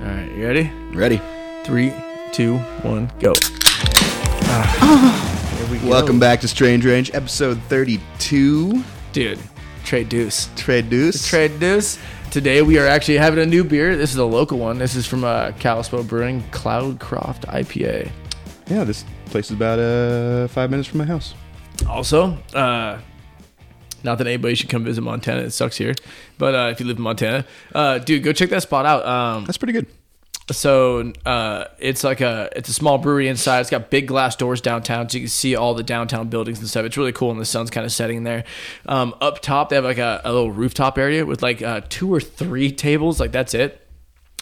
All right, you ready? Ready? Three, two, one, go. Here we go. Welcome back to Strange Range, episode 32. dude. Trade Deuce. Trade Deuce. Trade Deuce. Today we are actually having a new beer. This is a local one. This is from uh, Kalispell Brewing Cloudcroft IPA. Yeah, this place is about uh, five minutes from my house. Also, uh, not that anybody should come visit Montana. It sucks here, but uh, if you live in Montana, uh, dude, go check that spot out. Um, That's pretty good. so uh, it's like a it's a small brewery inside. It's got big glass doors downtown, so you can see all the downtown buildings and stuff. It's really cool, and the sun's kind of setting there. Um, up top, they have like a, a little rooftop area with like uh, two or three tables. Like that's it.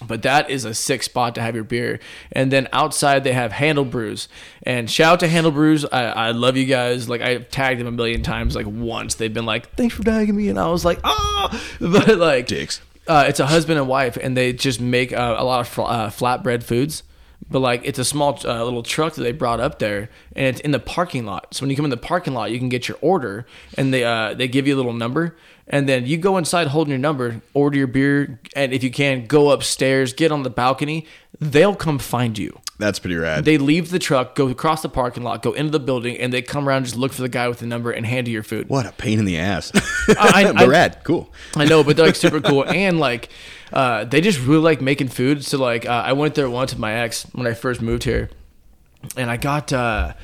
But that is a sick spot to have your beer. And then outside they have Handle Brews. And shout out to Handle Brews. I, I love you guys. Like I've tagged them a million times. Like once they've been like, thanks for tagging me. And I was like, ah. But like, Dicks. uh, it's a husband and wife, and they just make uh, a lot of fl- uh, flatbread foods. But like, it's a small uh, little truck that they brought up there, and it's in the parking lot. So when you come in the parking lot, you can get your order, and they uh, they give you a little number, and then you go inside holding your number, order your beer, and if you can, go upstairs, get on the balcony. They'll come find you. That's pretty rad. They leave the truck, go across the parking lot, go into the building, and they come around, just look for the guy with the number, and hand you your food. what a pain in the ass. I- I- rad. Cool. I know, but they're like super cool, and like uh, they just really like making food. So like uh, I went there once with my ex when I first moved here, and I got uh,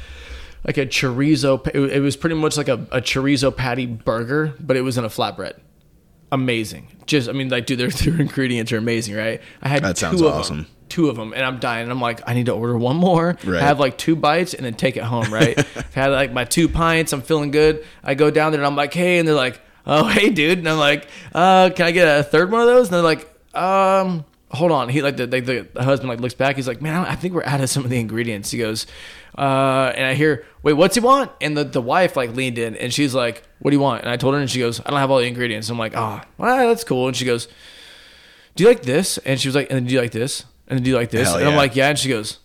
like a chorizo. It was pretty much like a, a chorizo patty burger, but it was in a flatbread. Amazing. Just I mean, like, dude, their, their ingredients are amazing, right? I had That two sounds of awesome. them. Two of them, and I'm dying. And I'm like, I need to order one more. Right. Have like two bites and then take it home. Right. I've had like my two pints. I'm feeling good. I go down there and I'm like, hey, and they're like, oh, hey, dude, and I'm like, uh, can I get a third one of those? And they're like, um, hold on. He like the, the, the husband like looks back. He's like, man, I think we're out of some of the ingredients. He goes, uh, and I hear, wait, what's he want? And the, the wife like leaned in and she's like, what do you want? And I told her and she goes, I don't have all the ingredients. I'm like, ah, well, that's cool. And she goes, do you like this? And she was like, and then do you like this? And then do you like this? Hell and I'm like, yeah. And she goes,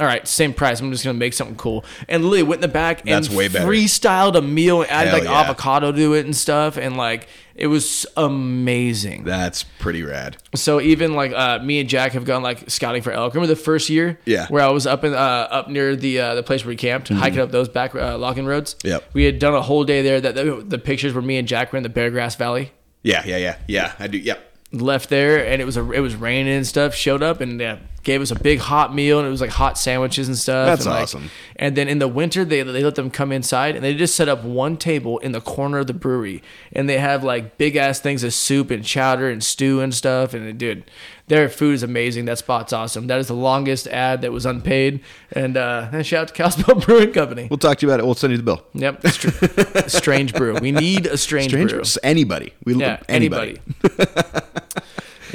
all right, same price. I'm just gonna make something cool. And Lily went in the back and That's way better. freestyled a meal and added Hell like yeah. avocado to it and stuff. And like it was amazing. That's pretty rad. So even like uh, me and Jack have gone like scouting for elk. Remember the first year? Yeah. Mm-hmm. Where I was up in uh, up near the uh, the place where we camped, hiking up those back uh, logging roads. Yep. We had done a whole day there. That the, the pictures were me and Jack were in the Beargrass Valley. Yeah, yeah, yeah. Yeah, I do. Yep. Left there and it was a it was raining and stuff. Showed up and yeah, gave us a big hot meal and it was like hot sandwiches and stuff. That's and, like- awesome. and then in the winter they they let them come inside and they just set up one table in the corner of the brewery and they have like big ass things of soup and chowder and stew and stuff and dude, their food is amazing. That spot's awesome. That is the longest ad that was unpaid. And uh, and shout out to Kalispell Brewing Company. We'll talk to you about it. We'll send you the bill. Yep, str- strange brew. We need a strange, brew. Anybody. We Yeah, anybody. anybody.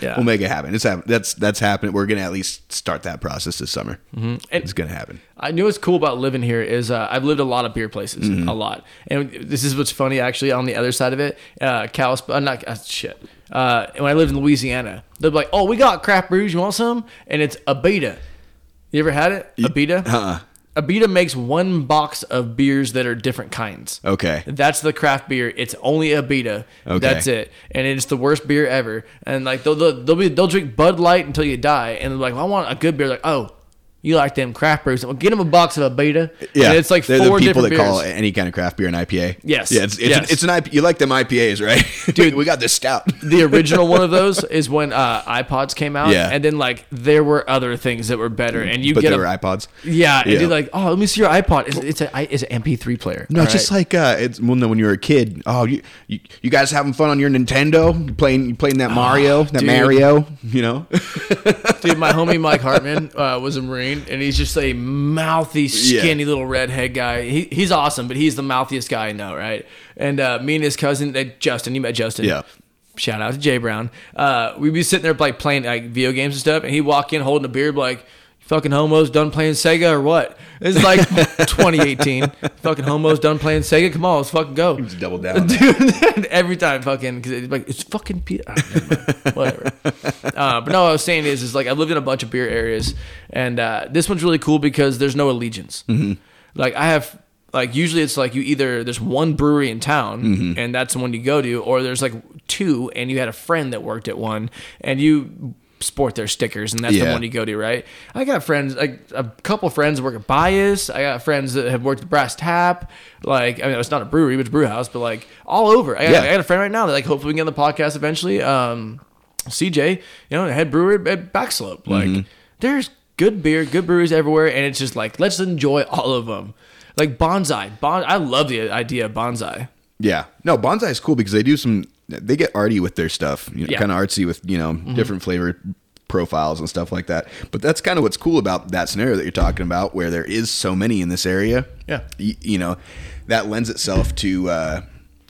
Yeah. We'll make it happen. It's happen. That's that's happening. We're gonna at least start that process this summer. And- It's gonna happen. I knew what's cool about living here is uh, I've lived a lot of beer places, Mm-hmm. a lot, and this is what's funny actually. On the other side of it, uh, Kalispell, uh, not uh, shit. Uh, when I lived in Louisiana, they're like, "Oh, we got craft brews. You want some?" And it's Abita. You ever had it? Abita. Uh-uh. Abita makes one box of beers that are different kinds. Okay. That's the craft beer. It's only Abita. Okay. That's it. And it's the worst beer ever. And like they'll they'll, they'll be they'll drink Bud Light until you die. And they're like, well, I want a good beer. Like, oh, you like them craft brews? Well, get them a box of Abita. Yeah, And it's like they're four the people that different call any kind of craft beer an IPA. Yes. yeah, it's it's, Yes. An, it's an IP. You like them IPAs, right, dude? we got this stout. the original one of those is when uh, iPods came out. Yeah. And then like there were other things that were better. And you but get they a, were iPods. yeah, and Yeah. you're like, oh, let me see your iPod. It's, it's a it's an MP3 player. No, it's just like uh, it's no, when you were a kid. Oh, you, you you guys having fun on your Nintendo? Playing playing that Mario, that dude. Mario? You know, Dude, my homie Mike Hartman uh, was a Marine, and he's just a mouthy, skinny little redhead guy. He, he's awesome, but he's the mouthiest guy I know, right? And uh, me and his cousin, uh, Justin, you met Justin. Yeah. Shout out to Jay Brown. Uh, we'd be sitting there like playing like video games and stuff, and he'd walk in holding a beer, like, "Fucking homos done playing Sega or what?" It's like 2018. Fucking homos done playing Sega. Come on, let's fucking go. just double down. Dude, every time fucking because it's like it's fucking P- ah, never mind. whatever. Uh, but no, what I was saying is is like I've lived in a bunch of beer areas, and uh, this one's really cool because there's no allegiance. Like I have like usually it's like you either there's one brewery in town and that's the one you go to, or there's like two and you had a friend that worked at one and you sport their stickers, and that's the one you go to, right? I got friends, like a couple friends work at Bias. I got friends that have worked at Brass Tap. Like, I mean, it's not a brewery, but it's a brew house, but like all over. I got, Yeah. I got a friend right now that like hopefully we can get on the podcast eventually. Um, CJ, you know, head brewer at Backslope. Like, Mm-hmm. there's good beer, good breweries everywhere, and it's just like let's enjoy all of them. Like bonsai, bon. I love the idea of bonsai. Yeah. No, bonsai is cool because they do some. They get arty with their stuff. You know, Yeah. kind of artsy with you know different flavor profiles and stuff like that. But that's kind of what's cool about that scenario that you're talking about, where there is so many in this area. Yeah. Y- you know, that lends itself to. Uh,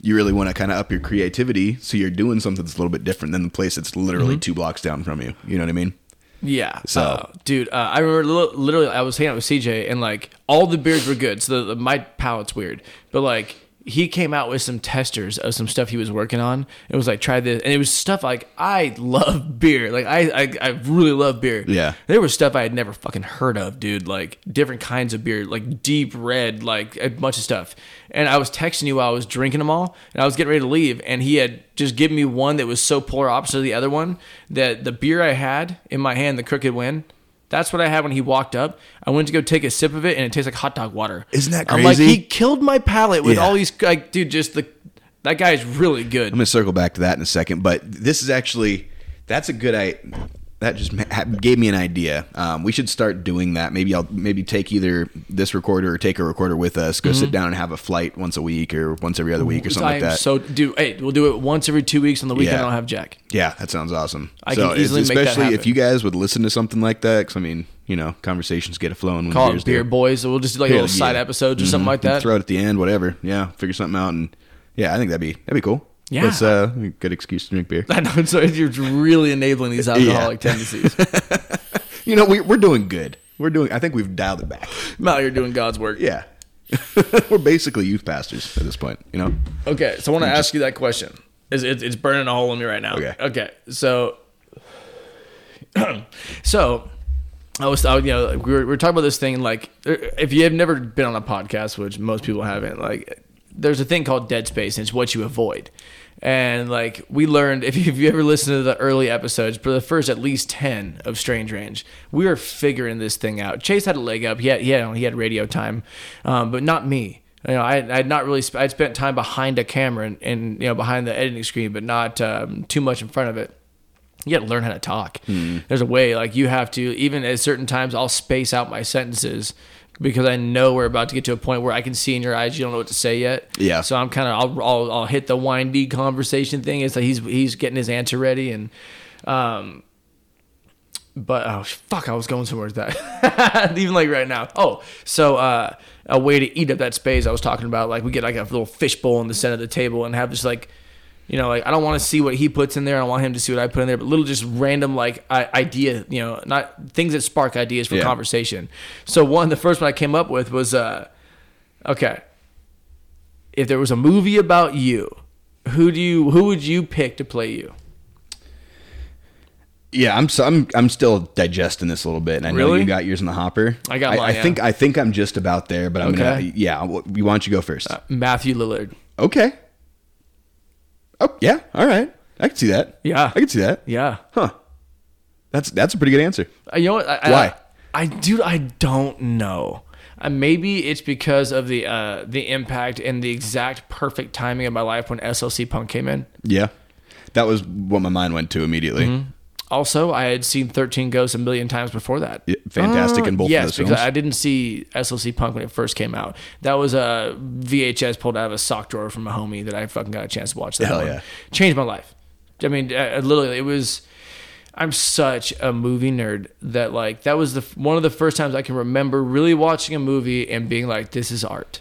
you really want to kind of up your creativity, so you're doing something that's a little bit different than the place that's literally two blocks down from you. You know what I mean? Yeah. So- uh, dude, uh, I remember li- literally I was hanging out with CJ and like all the beers were good. So the, the, my palate's weird, but like he came out with some testers of some stuff he was working on. It was like try this, and it was stuff like I love beer. Like I I, I really love beer. Yeah. There was stuff I had never fucking heard of, dude. Like different kinds of beer, like deep red, like a bunch of stuff. And I was texting you while I was drinking them all, and I was getting ready to leave, and he had just given me one that was so polar opposite of the other one that the beer I had in my hand, the Crooked Wind, that's what I had when he walked up. I went to go take a sip of it, and it tastes like hot dog water. Isn't that I'm like, crazy? he killed my palate with Yeah. all these like, dude. Just the that guy is really good. I'm gonna circle back to that in a second, but this is actually that's a good I that just gave me an idea. Um, we should start doing that. Maybe I'll maybe take either this recorder or take a recorder with us. Go sit down and have a flight once a week or once every other week or something I like that. so do Hey, we'll do it once every two weeks on the weekend. Yeah. I'll have Jack. yeah, that sounds awesome. I so can easily make that especially if you guys would listen to something like that. Because I mean, you know, conversations get a flowing. When Call it beer do. boys. So we'll just do like little side yeah. episodes or something like that. Throw it at the end, whatever. Yeah, figure something out, and yeah, I think that'd be that'd be cool. Yeah. it's uh, a good excuse to drink beer. I know. So you're really enabling these alcoholic tendencies. You know, we, we're doing good. We're doing. I think we've dialed it back. I'm out doing God's work. Yeah, we're basically youth pastors at this point. You know. Okay, so I want to ask you that question. It's, it's, it's burning a hole in me right now. Okay. Okay. So, so I was, I, you know, we were, we were talking about this thing. Like, if you have never been on a podcast, which most people haven't, like, there's a thing called dead space, and it's what you avoid. And like we learned, if you, if you ever listen to the early episodes, for the first at least ten of Strange Range, we were figuring this thing out. Chase had a leg up. He had, he had, he had radio time, um, but not me. You know, I I had not really. Sp- I'd spent time behind a camera and, and you know behind the editing screen, but not um, too much in front of it. You got to learn how to talk. There's a way, like you have to. Even at certain times, I'll space out my sentences because I know we're about to get to a point where I can see in your eyes you don't know what to say yet. Yeah. So I'm kind of I'll, I'll I'll hit the windy conversation thing. It's like he's he's getting his answer ready and. Um, but oh fuck, I was going somewhere with that. Even like right now. Oh, so uh, a way to eat up that space I was talking about, like we get like a little fishbowl in the center of the table and have this like, you know, like I don't want to see what he puts in there. I don't want him to see what I put in there. But little just random like I- idea, you know, not things that spark ideas for Yeah. conversation. So one, the first one I came up with was, uh, okay, if there was a movie about you, who do you who would you pick to play you? Yeah, I'm so, I'm I'm still digesting this a little bit, and I know you got yours in the hopper. I got I, mine, I yeah. think I think I'm just about there, but I'm Okay. gonna yeah. Why don't you go first? Matthew Lillard. okay. Oh yeah, all right. I can see that. Yeah. I can see that. Yeah. Huh. That's that's a pretty good answer. Uh, You know what? I, Why? I, I dude, I don't know. Uh, maybe it's because of the uh, the impact and the exact perfect timing of my life when SLC Punk came in. Yeah, that was what my mind went to immediately. Mm-hmm. Also, I had seen Thirteen Ghosts a million times before that. Yeah, fantastic in both of yes, those because films. I didn't see SLC Punk when it first came out. That was a VHS pulled out of a sock drawer from a homie that I fucking got a chance to watch. That Hell one. yeah. changed my life. I mean, uh, literally, it was. I'm such a movie nerd that like that was the one of the first times I can remember really watching a movie and being like, "This is art,"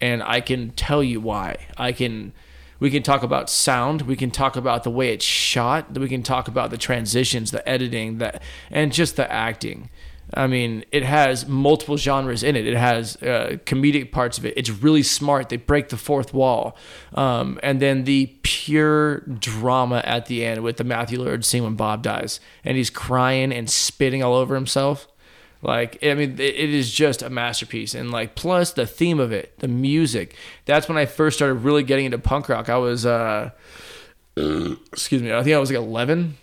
and I can tell you why. I can. We can talk about sound. We can talk about the way it's shot. We can talk about the transitions, the editing, that and just the acting. I mean, it has multiple genres in it. It has uh, comedic parts of it. It's really smart. They break the fourth wall, um, and then the pure drama at the end with the Matthew Lillard scene when Bob dies and he's crying and spitting all over himself. Like, I mean, it, is just a masterpiece. And like, plus the theme of it, the music. That's when I first started really getting into punk rock. I was, uh, excuse me, I think I was like 11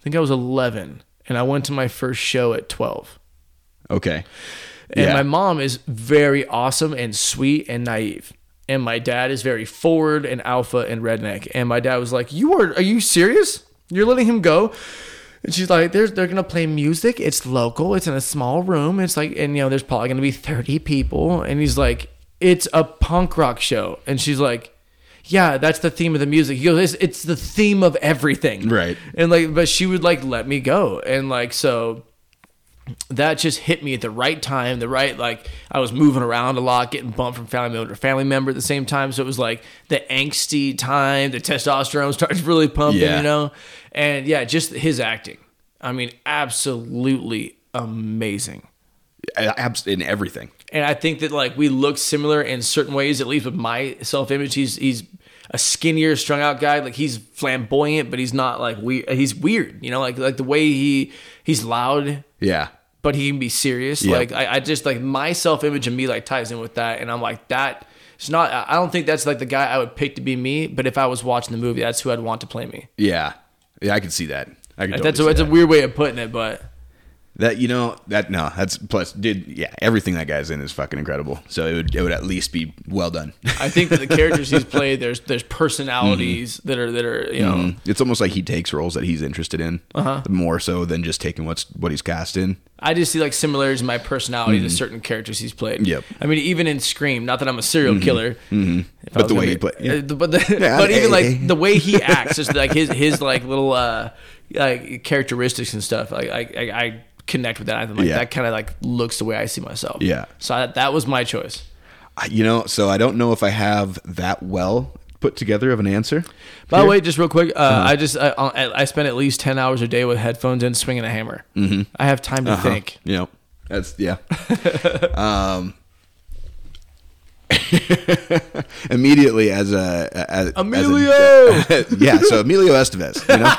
I think I was 11, and I went to my first show at 12. Okay. And Yeah. my mom is very awesome and sweet and naive. And my dad is very forward and alpha and redneck. And my dad was like, "You are? Are you serious? You're letting him go?" And she's like, "There's they're gonna play music. It's local. It's in a small room. It's like, and you know, there's probably gonna be 30 people." And he's like, "It's a punk rock show." And she's like, "Yeah, that's the theme of the music." He goes, "It's, it's the theme of everything." Right. And like, but she would like let me go. And like, so that just hit me at the right time, the right like I was moving around a lot, getting bumped from family member to family member at the same time. So it was like the angsty time, the testosterone starts really pumping, Yeah. you know? And yeah, just his acting. I mean, absolutely amazing. Abs- in everything. And I think that like we look similar in certain ways, at least with my self image. He's he's a skinnier, strung out guy. Like he's flamboyant, but he's not like weird. He's weird, you know, like like the way he he's loud Yeah. but he can be serious. Yeah. Like I, I just like my self image and me like ties in with that, and I'm like that. It's not. I don't think that's like the guy I would pick to be me. But if I was watching the movie, that's who I'd want to play me. Yeah. Yeah, I can see that. I can totally that's a, that's a weird way of putting it, but That you know that no that's plus dude yeah everything that guy's in is fucking incredible so it would it would at least be well done. I think that the characters he's played, there's there's personalities Mm-hmm. that are that are you know. it's almost like he takes roles that he's interested in Uh-huh. more so than just taking what's what he's cast in. I just see like similarities in my personality to certain characters he's played. Mm-hmm. Yep. I mean, even in Scream, not that I'm a serial killer, if I Mm-hmm. But the way gonna he be- play- yeah. uh, but the, Yeah, but even hey, like hey. the way he acts, just like his his like little uh like characteristics and stuff. Like I I, I connect with that. I think like Yeah. that kind of like looks the way I see myself. Yeah. So I, that was my choice. I- You know, so I don't know if I have that well put together of an answer. By the way, just real quick, uh, Uh-huh. I just I, I spend at least ten hours a day with headphones in, swinging a hammer. Mm-hmm. I have time to think. you know, that's yeah. um, immediately as a as, Emilio! as a, yeah, so Emilio Estevez. You know,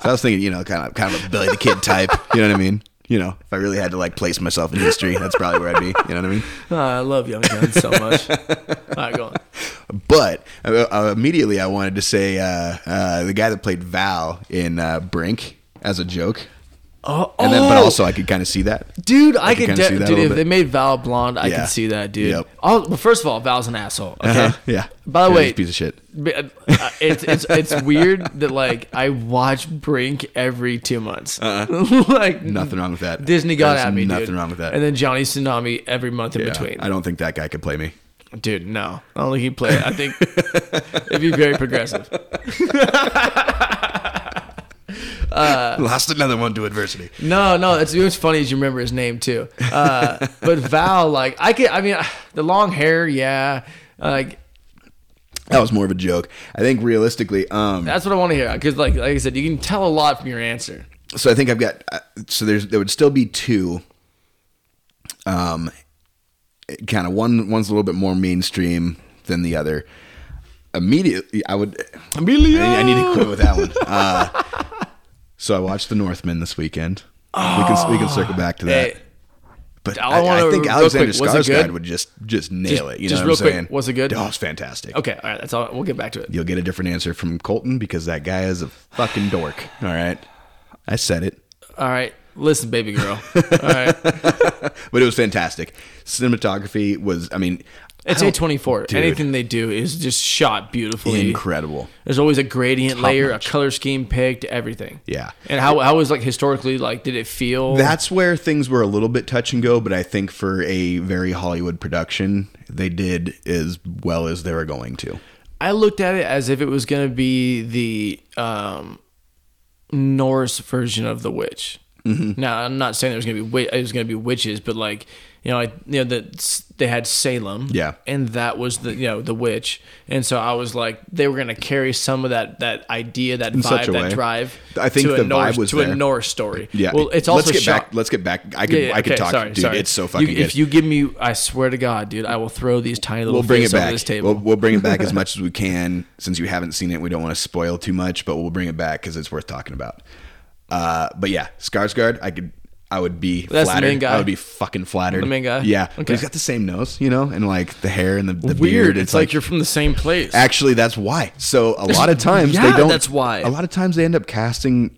so I was thinking, you know, kind of kind of a Billy the Kid type. You know what I mean? You know, if I really had to like place myself in history, that's probably where I'd be. You know what I mean? Oh, I love Young Guns so much. All right, go on. But uh, uh, immediately I wanted to say uh, uh, the guy that played Val in uh, Brink as a joke. Oh, And then, but oh! also I could kind of see that. Dude, I, could could, kinda see that dude. If bit. they made Val blonde, I Yeah. could see that, dude. Yep. Oh, well, first of all, Val's an asshole. Okay. Uh-huh. Yeah. By the Yeah, way, piece of shit. Uh, it's it's it's weird that like I watch Brink every two months. like Nothing wrong with that. Disney got There's at me. Nothing dude. wrong with that. And then Johnny Tsunami every month in Yeah, between. I don't think that guy could play me. Dude, no. I don't think he'd play. I think it'd be very progressive. Lost another one to adversity. No, no, it's what's funny is you remember his name too. Uh, but Val, like I can, I mean, the long hair, yeah, like That was more of a joke. I think realistically, um, that's what I want to hear. Because like like I said, you can tell a lot from your answer. so I think I've got. Uh, so there's there would still be two. Um, kind of one one's a little bit more mainstream than the other. Immediately, I would. Emilio, I, I need to quit with that one. Uh, so I watched The Northman this weekend. we can we can circle back to oh, that. Hey, But I I, I think Alexander quick, Skarsgård would just just nail Just- it. You just know real what I'm quick, saying? was it good? Oh, it's fantastic. okay, all right, that's all. We'll get back to it. You'll get a different answer from Colton because that guy is a fucking dork. All right, I said it, All right, listen, baby girl. All right, but it was fantastic. Cinematography was, I mean, it's A24. Anything they do is just shot beautifully. incredible. There's always a gradient layer, notch. a color scheme picked, everything. Yeah. And how how was like historically like did it feel? That's where things were a little bit touch and go, but I think for a very Hollywood production, they did as well as they were going to. I looked at it as if it was going to be the um, Norse version of the witch. Mm-hmm. Now, I'm not saying there's going to be it was going to be witches, but like you know, like you know that they had Salem, Yeah. and that was the you know the witch, and so I was like they were going to carry some of that that idea, that such vibe, that way. drive. I think to a the vibe Norse, was to there. a Norse story. Yeah. well, it's also let's get back. Let's get back. I could. Yeah, yeah, I could okay, talk, sorry, dude. sorry. It's so fucking You- good. If you give me, I swear to God, dude, I will throw these tiny little we'll bring it back. this table. We'll, we'll bring it back as much as we can. Since you haven't seen it, we don't want to spoil too much, but we'll bring it back because it's worth talking about. Uh, but yeah, Skarsgård, I could, I would be That's the flattered. main guy? I would be fucking flattered. The main guy? Yeah, but he's got the same nose, you know, and like the hair and the, the Weird. beard. It's, like, you're from the same place. Actually, that's why. So a lot of times Yeah, they don't. that's why. A lot of times they end up casting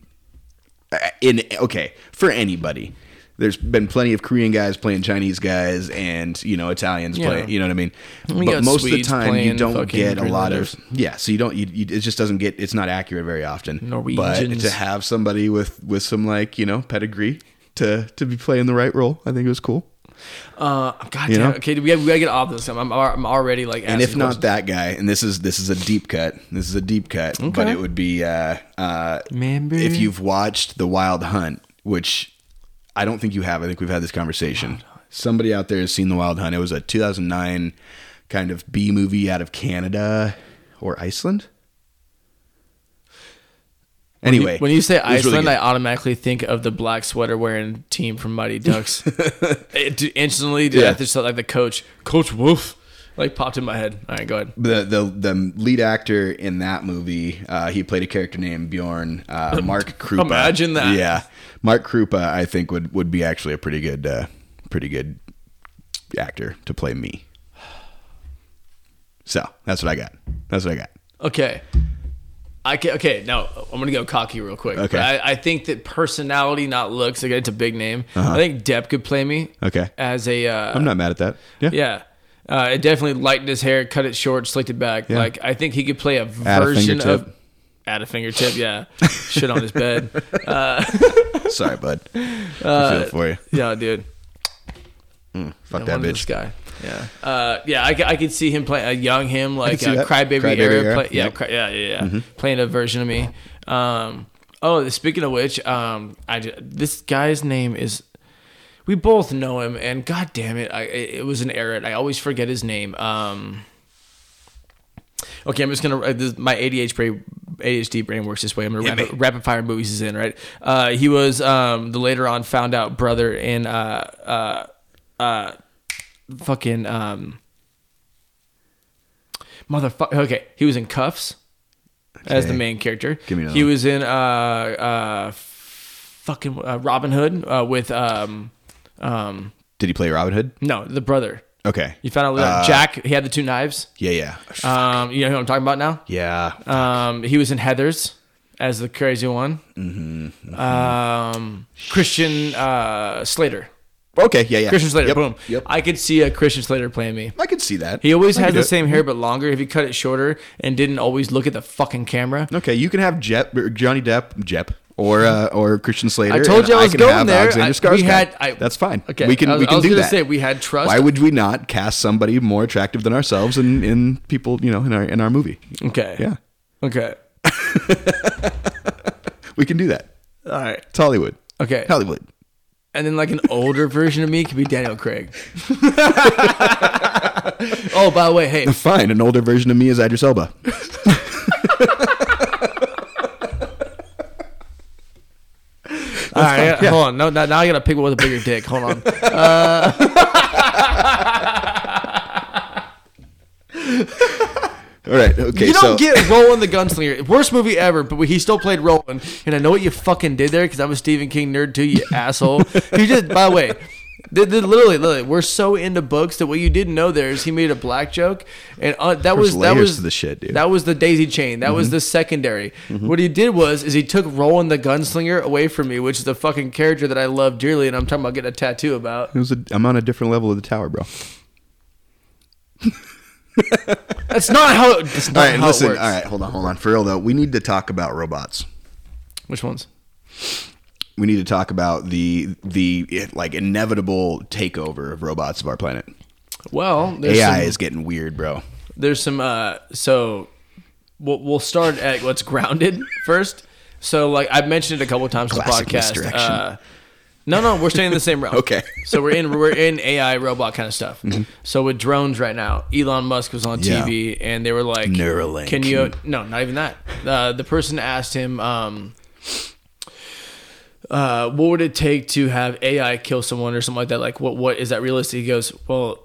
Uh, In okay, for anybody. There's been plenty of Korean guys playing Chinese guys, and you know Italians Yeah. playing. You know what I mean? We but most of the time, you don't get a lot of yeah. So you don't. You, you, it just doesn't get. It's not accurate very often. Norwegians. But to have somebody with with some like you know pedigree to to be playing the right role, I think it was cool. Uh, God You damn. know? Okay, we gotta, we gotta get off this. I'm, I'm, I'm already like. And if not questions. that guy, and this is this is a deep cut. This is a deep cut, but it would be uh, uh, Remember? if you've watched The Wild Hunt, which I don't think you have. I think we've had this conversation. Somebody out there has seen The Wild Hunt. It was a 2009 kind of B movie out of Canada or Iceland. Anyway, when you say it was really Iceland, good. I automatically think of the black sweater wearing team from Mighty Ducks. it instantly, dude, Yeah. I just felt like the coach, Coach Wolf, like popped in my head. All right, go ahead. the the the lead actor in that movie, uh, he played a character named Bjorn. Uh, Mark Krupa. Imagine that. Yeah, Mark Krupa. I think would would be actually a pretty good, uh, pretty good actor to play me. So that's what I got. That's what I got. Okay. I can, okay, now I'm gonna go cocky real quick. Okay. I, I think that personality, not looks. Again, it's a big name. I think Depp could play me Okay, as a. Uh, I'm not mad at that. Yeah, Yeah. Uh, it definitely lightened his hair, cut it short, slicked it back. Yeah. Like I think he could play a Add version fingertip. of add a fingertip. Yeah, shit on his bed. Sorry, bud. Uh, I feel for you. Yeah, dude. Fuck I that bitch. This guy. Yeah. Uh, yeah. I, I could see him playing a young him, like a crybaby, Crybaby era. era. Play, yeah, Yep. cry, yeah. Yeah. Yeah. Mm-hmm. Playing a version of me. Um. Oh, speaking of which, um, I this guy's name is. We both know him, and god damn it, I it was an error. I always forget his name. Um. Okay, I'm just gonna. Uh, this, my ADHD brain, ADHD brain works this way. I'm gonna Hit rapid, rapid fire movies is in right. Uh, he was um the later on found out brother in uh uh uh fucking um motherfucker. Okay, he was in Kuffs as the main character. Give me another He was in uh uh fucking uh, Robin Hood uh, with um um Did he play Robin Hood? no the brother. Okay. You found out Uh, Jack. He had the two knives. Yeah, yeah, Um, you know who I'm talking about now. yeah. Um, he was in Heather's as the crazy one. Mm-hmm. Um, Christian uh, Slater. Okay, yeah, yeah. Christian Slater. Yep, Boom. Yep. I could see a Christian Slater playing me. I could see that. He always I has could do the it. same hair but longer. If he cut it shorter and didn't always look at the fucking camera. Okay, you can have Jep, or Johnny Depp, Jep, or uh, or Christian Slater. I told and you I was can going have there. Alexander I- we had- I- That's fine. Okay, we can I was- we I can was do gonna that. say we had trust. Why would we not cast somebody more attractive than ourselves in, in people you know in our in our movie? Okay. Yeah, Okay. we can do that. All right. It's Hollywood. Okay. Hollywood. And then like an older version of me could be Daniel Craig. oh, by the way, hey, Fine. An older version of me is Idris Elba. all right, hold on. No, now, now I gotta pick one with a bigger dick. Hold on. All right. Okay. You don't so get Roland the Gunslinger. Worst movie ever, but he still played Roland. And I know what you fucking did there because I'm a Stephen King nerd too, you asshole. He just, by the way, the, the, literally, literally, we're so into books that what you didn't know there is he made a black joke, and uh, that was that was the shit, dude. That was the daisy chain. That was the secondary. What he did was is he took Roland the Gunslinger away from me, which is the fucking character that I love dearly, and I'm talking about getting a tattoo about. it was a, I'm on a different level of the tower, bro. That's not how. That's not All right. how Listen. it works. All right. Hold on. Hold on. For real though, we need to talk about robots. Which ones? we need to talk about the the like inevitable takeover of robots of our planet. Well, there's AI some- is getting weird, bro. there's some uh so we'll, we'll start at what's grounded first so like i've mentioned it a couple times on the podcast uh no no we're staying in the same realm Okay. so we're in we're in ai robot kind of stuff so with drones right now elon musk was on Yeah. tv and they were like Neuralink. can you no not even that uh, the person asked him um uh, what would it take to have AI kill someone or something like that? Like, what what is that realistic? He goes, well,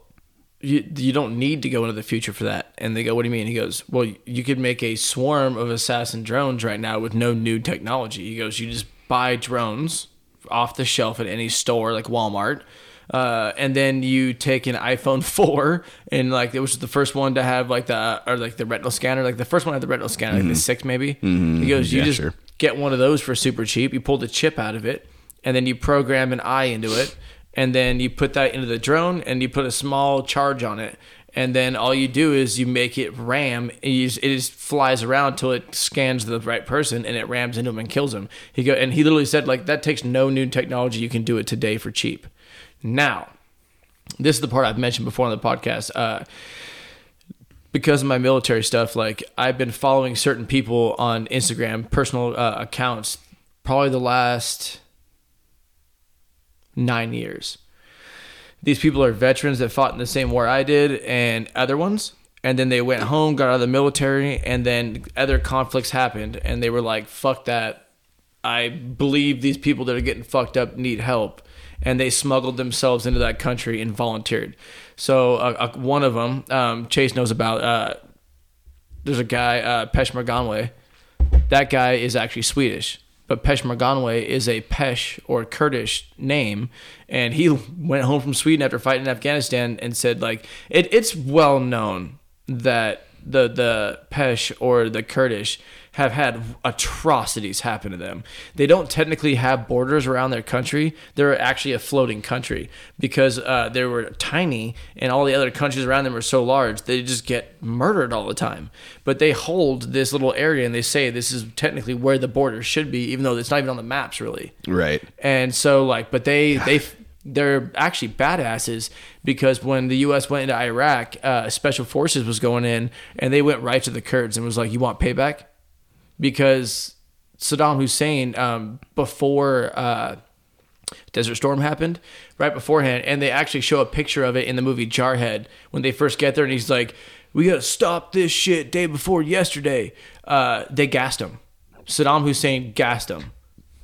you you don't need to go into the future for that. And they go, what do you mean? He goes, well, you could make a swarm of assassin drones right now with no new technology. He goes, you just buy drones off the shelf at any store like Walmart. Uh, and then you take an iPhone 4 and like it was the first one to have like the or like the retinal scanner, like the first one had the retinal scanner, like the six maybe. He goes, you Mm-hmm. Yeah, just sure. get one of those for super cheap. You pull the chip out of it, and then you program an eye into it, and then you put that into the drone, and you put a small charge on it, and then all you do is you make it ram. Just, it just flies around until it scans the right person, and it rams into him and kills him. He go and he literally said like that takes no new technology. You can do it today for cheap. Now, this is the part I've mentioned before on the podcast. Uh, because of my military stuff, like I've been following certain people on Instagram, personal uh, accounts, probably the last nine years. These people are veterans that fought in the same war I did and other ones. And then they went home, got out of the military, and then other conflicts happened. And they were like, fuck that. I believe these people that are getting fucked up need help. And they smuggled themselves into that country and volunteered. So uh, uh, one of them, um, Chase knows about. Uh, there's a guy, uh. That guy is actually Swedish, but Peshmerganwe is a Pesh or Kurdish name, and he went home from Sweden after fighting in Afghanistan and said like it, it's well known that the the Pesh or the Kurdish have had atrocities happen to them. They don't technically have borders around their country. They're actually a floating country because uh, they were tiny and all the other countries around them are so large. They just get murdered all the time. But they hold this little area and they say this is technically where the border should be, even though it's not even on the maps really. Right. And so like, but they they they're actually badasses because when the U.S. went into Iraq, uh, Special Forces was going in and they went right to the Kurds and was like, "You want payback?" Because Saddam Hussein, um, before uh, Desert Storm happened, right beforehand, and they actually show a picture of it in the movie Jarhead when they first get there, and he's like, "We gotta stop this shit day before yesterday." Uh, they gassed him. Saddam Hussein gassed him.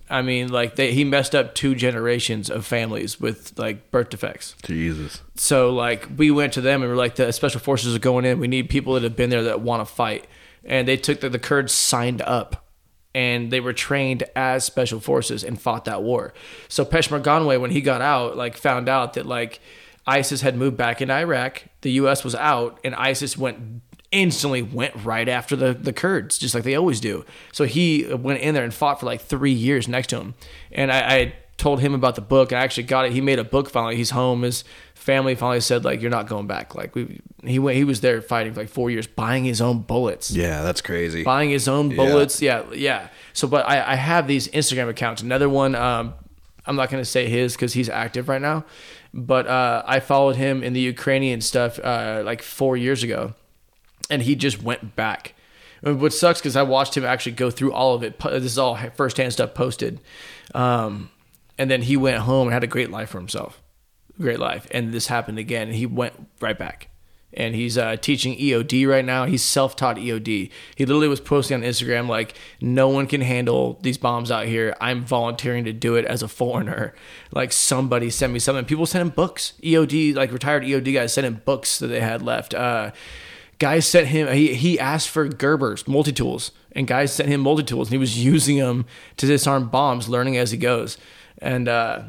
I mean, like they, he messed up two generations of families with like birth defects. Jesus. So like we went to them and we're like the special forces are going in. We need people that have been there that want to fight. And they took the, the Kurds signed up and they were trained as special forces and fought that war. So Peshmerganwe when he got out like found out that like ISIS had moved back into Iraq, the US was out and ISIS went instantly went right after the, the Kurds, just like they always do. So he went in there and fought for like three years next to him. And I, I told him about the book. I actually got it. He made a book finally. He's home. His family finally said like, "You're not going back." Like we, he went. He was there fighting for like four years, buying his own bullets. Yeah, that's crazy. Buying his own bullets. Yeah, yeah. So, but I, I have these Instagram accounts. Another one. Um, I'm not going to say his because he's active right now, but uh, I followed him in the Ukrainian stuff uh, like four years ago and he just went back. And what sucks because I watched him actually go through all of it. This is all firsthand stuff posted, um, and then he went home and had a great life for himself, great life. And this happened again, he went right back. And he's uh, teaching EOD right now. He's self-taught EOD. He literally was posting on Instagram like, "No one can handle these bombs out here. I'm volunteering to do it as a foreigner. Like somebody send me something." People sent him books. EOD, like retired EOD guys, sent him books that they had left. Uh, guys sent him he, he asked for gerbers multi-tools and guys sent him multi-tools and he was using them to disarm bombs learning as he goes and uh,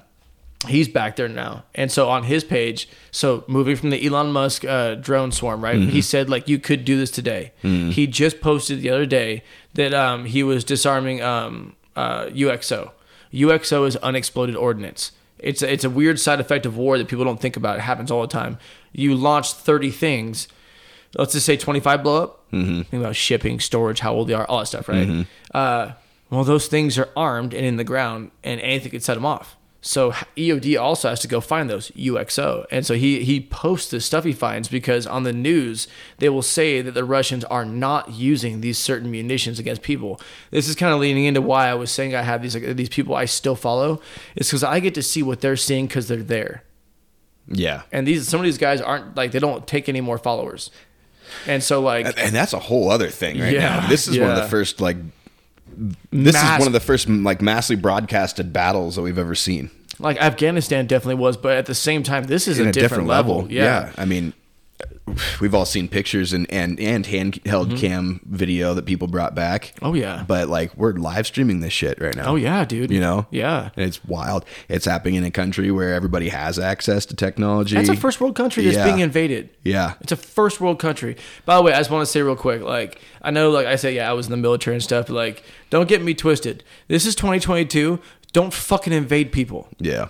he's back there now and so on his page so moving from the elon musk uh, drone swarm right mm-hmm. he said like you could do this today mm-hmm. he just posted the other day that um, he was disarming um, uh, uxo uxo is unexploded ordnance it's a, it's a weird side effect of war that people don't think about it happens all the time you launch 30 things let's just say 25 blow up. Mm-hmm. Think about shipping, storage, how old they are, all that stuff, right? Mm-hmm. Uh, well, those things are armed and in the ground, and anything could set them off. So EOD also has to go find those UXO, and so he he posts the stuff he finds because on the news they will say that the Russians are not using these certain munitions against people. This is kind of leaning into why I was saying I have these like, these people I still follow. It's because I get to see what they're seeing because they're there. Yeah. And these some of these guys aren't like they don't take any more followers. And so like and that's a whole other thing right yeah, now. This is yeah. one of the first like this Mass- is one of the first like massively broadcasted battles that we've ever seen. Like Afghanistan definitely was, but at the same time this is a, a, different, different level. level. Yeah. yeah. I mean we've all seen pictures and and and handheld cam video that people brought back. Mm-hmm. Oh, yeah. But like we're live streaming this shit right now. Oh yeah, dude. You know? Yeah. And it's wild. It's happening in a country where everybody has access to technology. That's a first world country that's Yeah. being invaded. Yeah. It's a first world country. By the way, I just want to say real quick, like I know, like I said, yeah, I was in the military and stuff, but like, don't get me twisted. This is 2022. Don't fucking invade people. Yeah.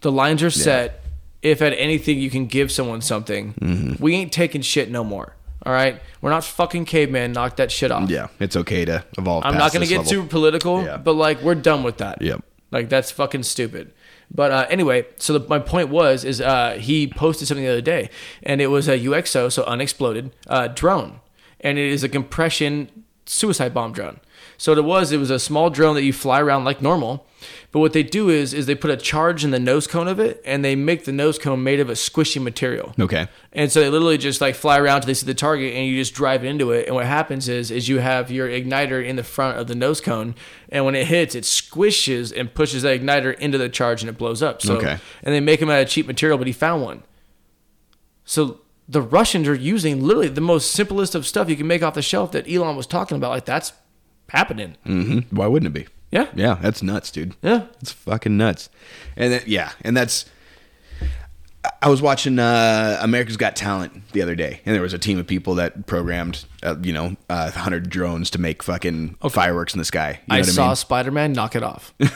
The lines are set. If at anything you can give someone something, Mm-hmm. we ain't taking shit no more. All right, we're not fucking caveman. Knock that shit off. Yeah. It's okay to evolve. I'm not gonna get level. too political, Yeah. but like we're done with that. Yep. Like that's fucking stupid. But uh, anyway, so the, my point was is uh, he posted something the other day, and it was a UXO, so unexploded uh, drone, and it is a compression suicide bomb drone. So what it was, it was a small drone that you fly around like normal, but what they do is is they put a charge in the nose cone of it, and they make the nose cone made of a squishy material. Okay. And so they literally just like fly around till they see the target, and you just drive into it. And what happens is, is you have your igniter in the front of the nose cone, and when it hits, it squishes and pushes that igniter into the charge, and it blows up. So, Okay. and they make them out of cheap material, but he found one. So the Russians are using literally the most simplest of stuff you can make off the shelf that Elon was talking about. Like that's happening. hmm Why wouldn't it be? Yeah. Yeah. That's nuts, dude. Yeah. It's fucking nuts. And then, yeah, and that's. I was watching uh, America's Got Talent the other day, and there was a team of people that programmed, uh, you know, uh, hundred drones to make fucking fireworks in the sky. You know I saw I Spider Man knock it off. that's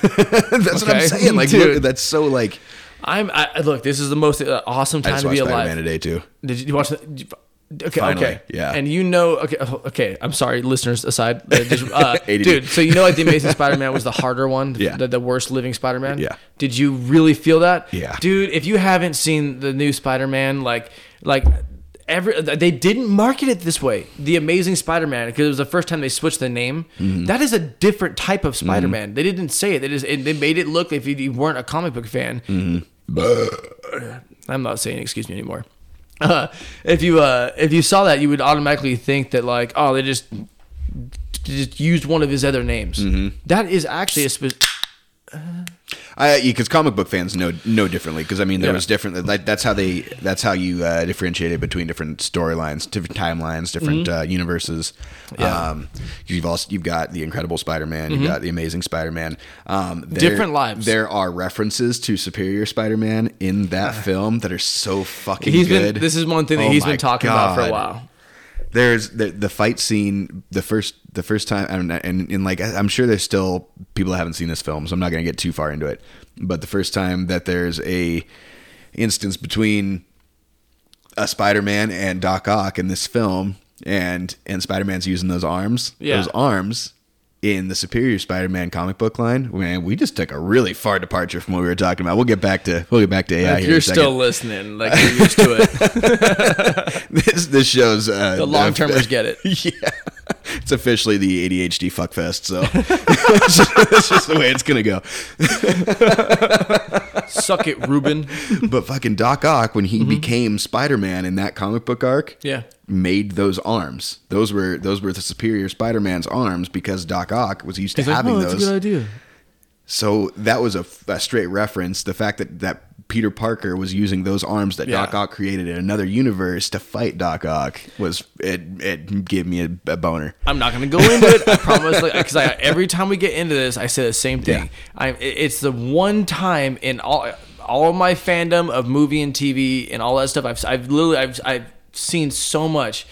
what I'm saying. Like, Dude. look, that's so like. I'm I, look. This is the most uh, awesome time to be Spider alive. Man today too. Did you watch the? Okay, Finally, okay, yeah. And you know, okay, oh, okay. I'm sorry, listeners aside, uh, just, uh, dude. So you know, like the Amazing Spider-Man was the harder one, Yeah. the, the worst living Spider-Man. Yeah. Did you really feel that? Yeah. dude. If you haven't seen the new Spider-Man, like, like. Every, they didn't market it this way. The Amazing Spider-Man, because it was the first time they switched the name. Mm-hmm. That is a different type of Spider-Man. They didn't say it. They just it, they made it look if you, you weren't a comic book fan. Mm-hmm. I'm not saying excuse me anymore. Uh, if you uh, if you saw that, you would automatically think that like, oh, they just just used one of his other names. Mm-hmm. That is actually a spe- I because comic book fans know know differently because I mean there Yeah. was different like that's how they that's how you uh, differentiated between different storylines, different timelines, different uh, universes. Mm-hmm. Yeah. Mm-hmm. Um, you've also you've got the Incredible Spider-Man, you've got the Amazing Spider-Man. Um, there- Different lives. There are references to Superior Spider-Man in that film that are so fucking he's good. been. This is one thing that Oh he's been talking about for a while. There's the the fight scene the first the first time and and, and like I'm sure there's still people that haven't seen this film so I'm not going to get too far into it but the first time that there's a instance between a Spider-Man and Doc Ock in this film and and Spider-Man's using those arms Yeah. those arms in the Superior Spider-Man comic book line man we just took a really far departure from what we were talking about we'll get back to we'll get back to AI here you're still listening, like you're used to it. this this shows uh, The long termers get it. Yeah, it's officially the ADHD fuckfest. So it's, just, it's just the way it's gonna go. Suck it, Ruben. But fucking Doc Ock, when he mm-hmm. became Spider Man in that comic book arc, Yeah. made those arms. Those were those were the superior Spider Man's arms because Doc Ock was used to like, having oh, that's those. a good idea. So that was a, a straight reference. The fact that, that Peter Parker was using those arms that Yeah. Doc Ock created in another universe to fight Doc Ock was it. It gave me a, a boner. I'm not going to go into it. I promise. Because I, every time we get into this, I say the same thing. Yeah. I, it's the one time in all all of my fandom of movie and TV and all that stuff. I've I've literally I've I've seen so much.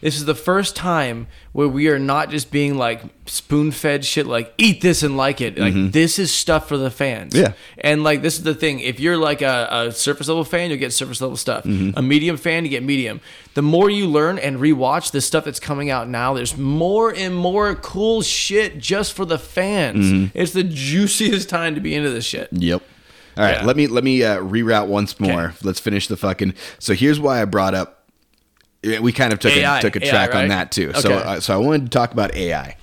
This is the first time where we are not just being like spoon fed shit like eat this and like it. Like this is stuff for the fans. Mm-hmm. Yeah. And like this is the thing. If you're like a, a surface level fan, you'll get surface level stuff. Mm-hmm. A medium fan, you get medium. The more you learn and rewatch the stuff that's coming out now, there's more and more cool shit just for the fans. Mm-hmm. It's the juiciest time to be into this shit. Yep. All right, Yeah. let me let me uh, reroute once more. Okay. Let's finish the fucking. So here's why I brought up. We kind of took AI, a, took a AI, track on that too. So uh, so I wanted to talk about AI.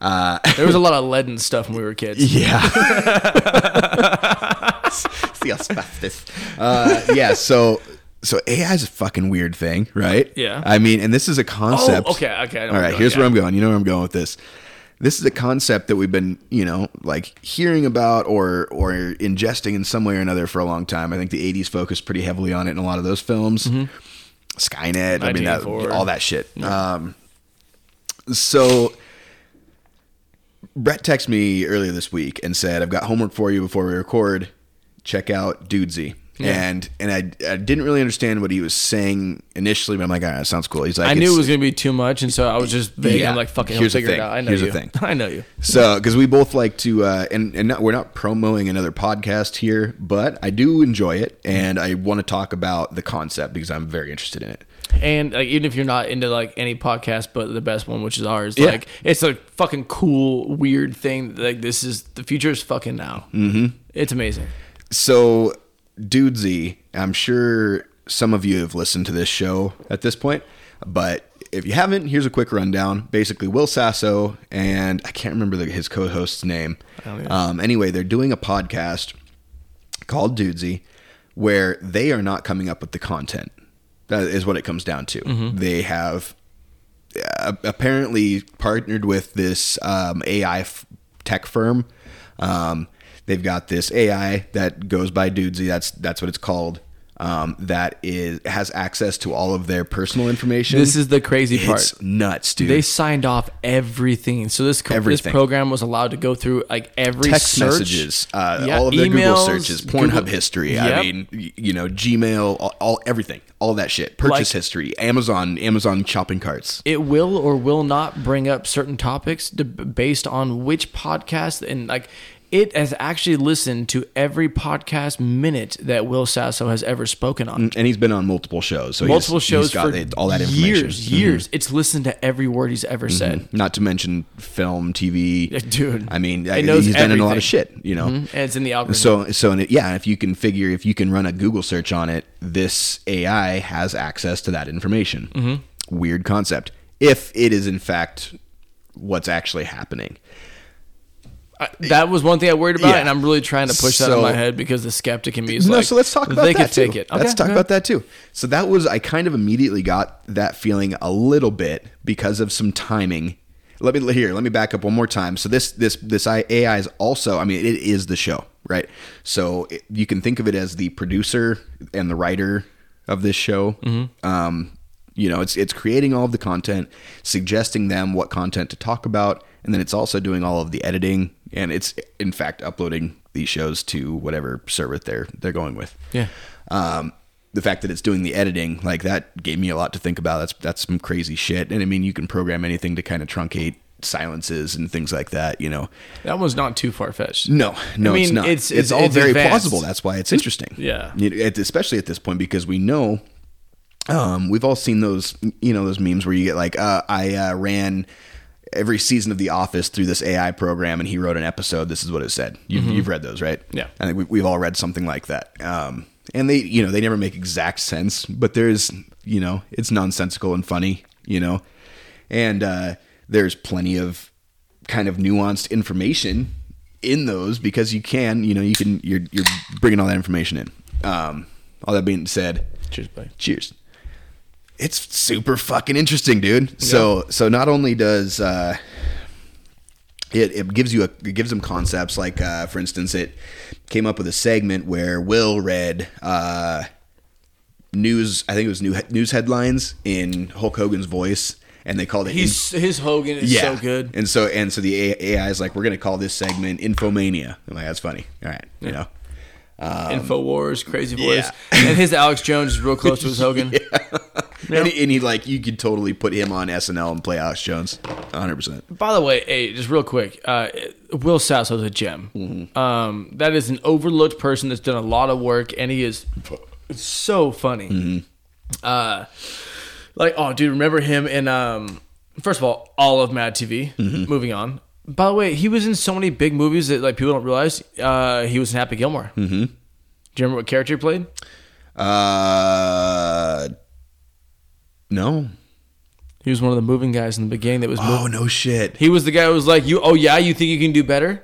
There was a lot of lead and stuff when we were kids. Yeah. See asbestos. Uh, yeah. So so AI is a fucking weird thing, right? Yeah. I mean, and this is a concept. Oh, okay, okay, All right. Here's where I'm going. You know where I'm going with this. This is a concept that we've been, you know, like hearing about or or ingesting in some way or another for a long time. I think the '80s focused pretty heavily on it in a lot of those films. Mm-hmm. Skynet. I mean, that, all that shit. Um, so Brett texted me earlier this week and said, "I've got homework for you before we record. Check out Dudesy." And and I, I didn't really understand what he was saying initially, but I'm like, right, that sounds cool. He's like, I knew it was gonna be too much, and so I was just vague. Yeah. I'm like, fucking, Here's the he'll figure it thing. out. I know Here's the you. thing. I know you. So, because we both like to, uh, and and not, we're not promoting another podcast here, but I do enjoy it, and I want to talk about the concept because I'm very interested in it. And like, even if you're not into like any podcast, but the best one, which is ours, Yeah. like it's a fucking cool, weird thing. Like this is the future is fucking now. Mm-hmm. It's amazing. So, Dudesy, I'm sure some of you have listened to this show at this point, but if you haven't, here's a quick rundown. Basically, Will Sasso and I can't remember the, his co-host's name. don't either. Um, anyway, they're doing a podcast called Dudesy where they are not coming up with the content. That is what it comes down to. Mm-hmm. They have uh, apparently partnered with this um, AI f- tech firm. Um, they've got this AI that goes by Dudesy. That's that's what it's called. Um, that is has access to all of their personal information. This is the crazy part. it's nuts, dude. They signed off everything. So this co- this program was allowed to go through like every text search. messages, uh, Yeah, all of their Google searches, Pornhub Google- history. Yep. I mean, you know, Gmail, all, all everything, all that shit. Purchase Like- history, Amazon, Amazon shopping carts. it will or will not bring up certain topics to, based on which podcast and like it has actually listened to every podcast minute that Will Sasso has ever spoken on. And he's been on multiple shows, so he's- Multiple shows he's got for all that information. years, years. It's listened to every word he's ever said. Not to mention film, TV. Dude. I mean, I, he's been in a lot of shit, you know. Mhm. And it's in the algorithm. So, so it- yeah, if you can figure, if you can run a Google search on it, this AI has access to that information. Mm-hmm. Weird concept. If it is in fact what's actually happening. I- that was one thing I worried about, Yeah. and I'm really trying to push that in So- my head because the skeptic in me is no, like, so let's talk about they that could too. take it. let's talk okay. about that too. So that was I kind of immediately got that feeling a little bit because of some timing. Let me here. Let me back up one more time. So this this this AI is also. I mean, it is the show, right? So it, you can think of it as the producer and the writer of this show. Mm-hmm. Um, you know, it's it's creating all of the content, suggesting them what content to talk about, and then it's also doing all of the editing, and it's in fact uploading these shows to whatever server they're they're going with. Yeah. Um, the fact that it's doing the editing, like that, gave me a lot to think about. That's that's some crazy shit, and I mean, you can program anything to kind of truncate silences and things like that. You know, That one's not too far fetched. no, no, I mean, it's not. it's- It's, it's- all it's very advanced. plausible. That's why it's interesting. Yeah. Especially at this point because we know um, we've all seen those, you know, those memes where you get like, uh, I uh, ran every season of The Office through this AI program, and he wrote an episode. This is what it said. You've, you've read those, right? Yeah. I think we, we've all read something like that. Um, and they, you know, they never make exact sense, but there's, you know, it's nonsensical and funny, you know, and uh, there's plenty of kind of nuanced information in those because you can, you know, you can, you're, you're bringing all that information in. Um, all that being said, Cheers, buddy. cheers it's super fucking interesting dude. So so not only does uh it, it gives you a it gives them concepts like uh for instance it came up with a segment where will read uh news i think it was new news headlines in hulk hogan's voice and they called it He's his Hogan is so good. and so and so the ai is like we're gonna call this segment infomania. I'm like that's funny. All right you know? Infowars, crazy voice, um, yeah. and his Alex Jones is real close to his Hogan. And, he, and he like you could totally put him on snl and play alex jones 100% By the way, hey, just real quick, uh, Will Sasso's a gem. Mm-hmm. Um, that is an overlooked person that's done a lot of work, and he is so funny. Mm-hmm. Uh, like, oh, dude, remember him in? Um, first of all, all of Mad TV. Mm-hmm. Moving on. By the way, he was in so many big movies that like people don't realize. Uh, he was in Happy Gilmore. Mm-hmm. Do you remember what character he played? Uh, no. He was one of the moving guys in the beginning that was. Oh moving. no shit. He was the guy who was like, "You, oh yeah, you think you can do better?"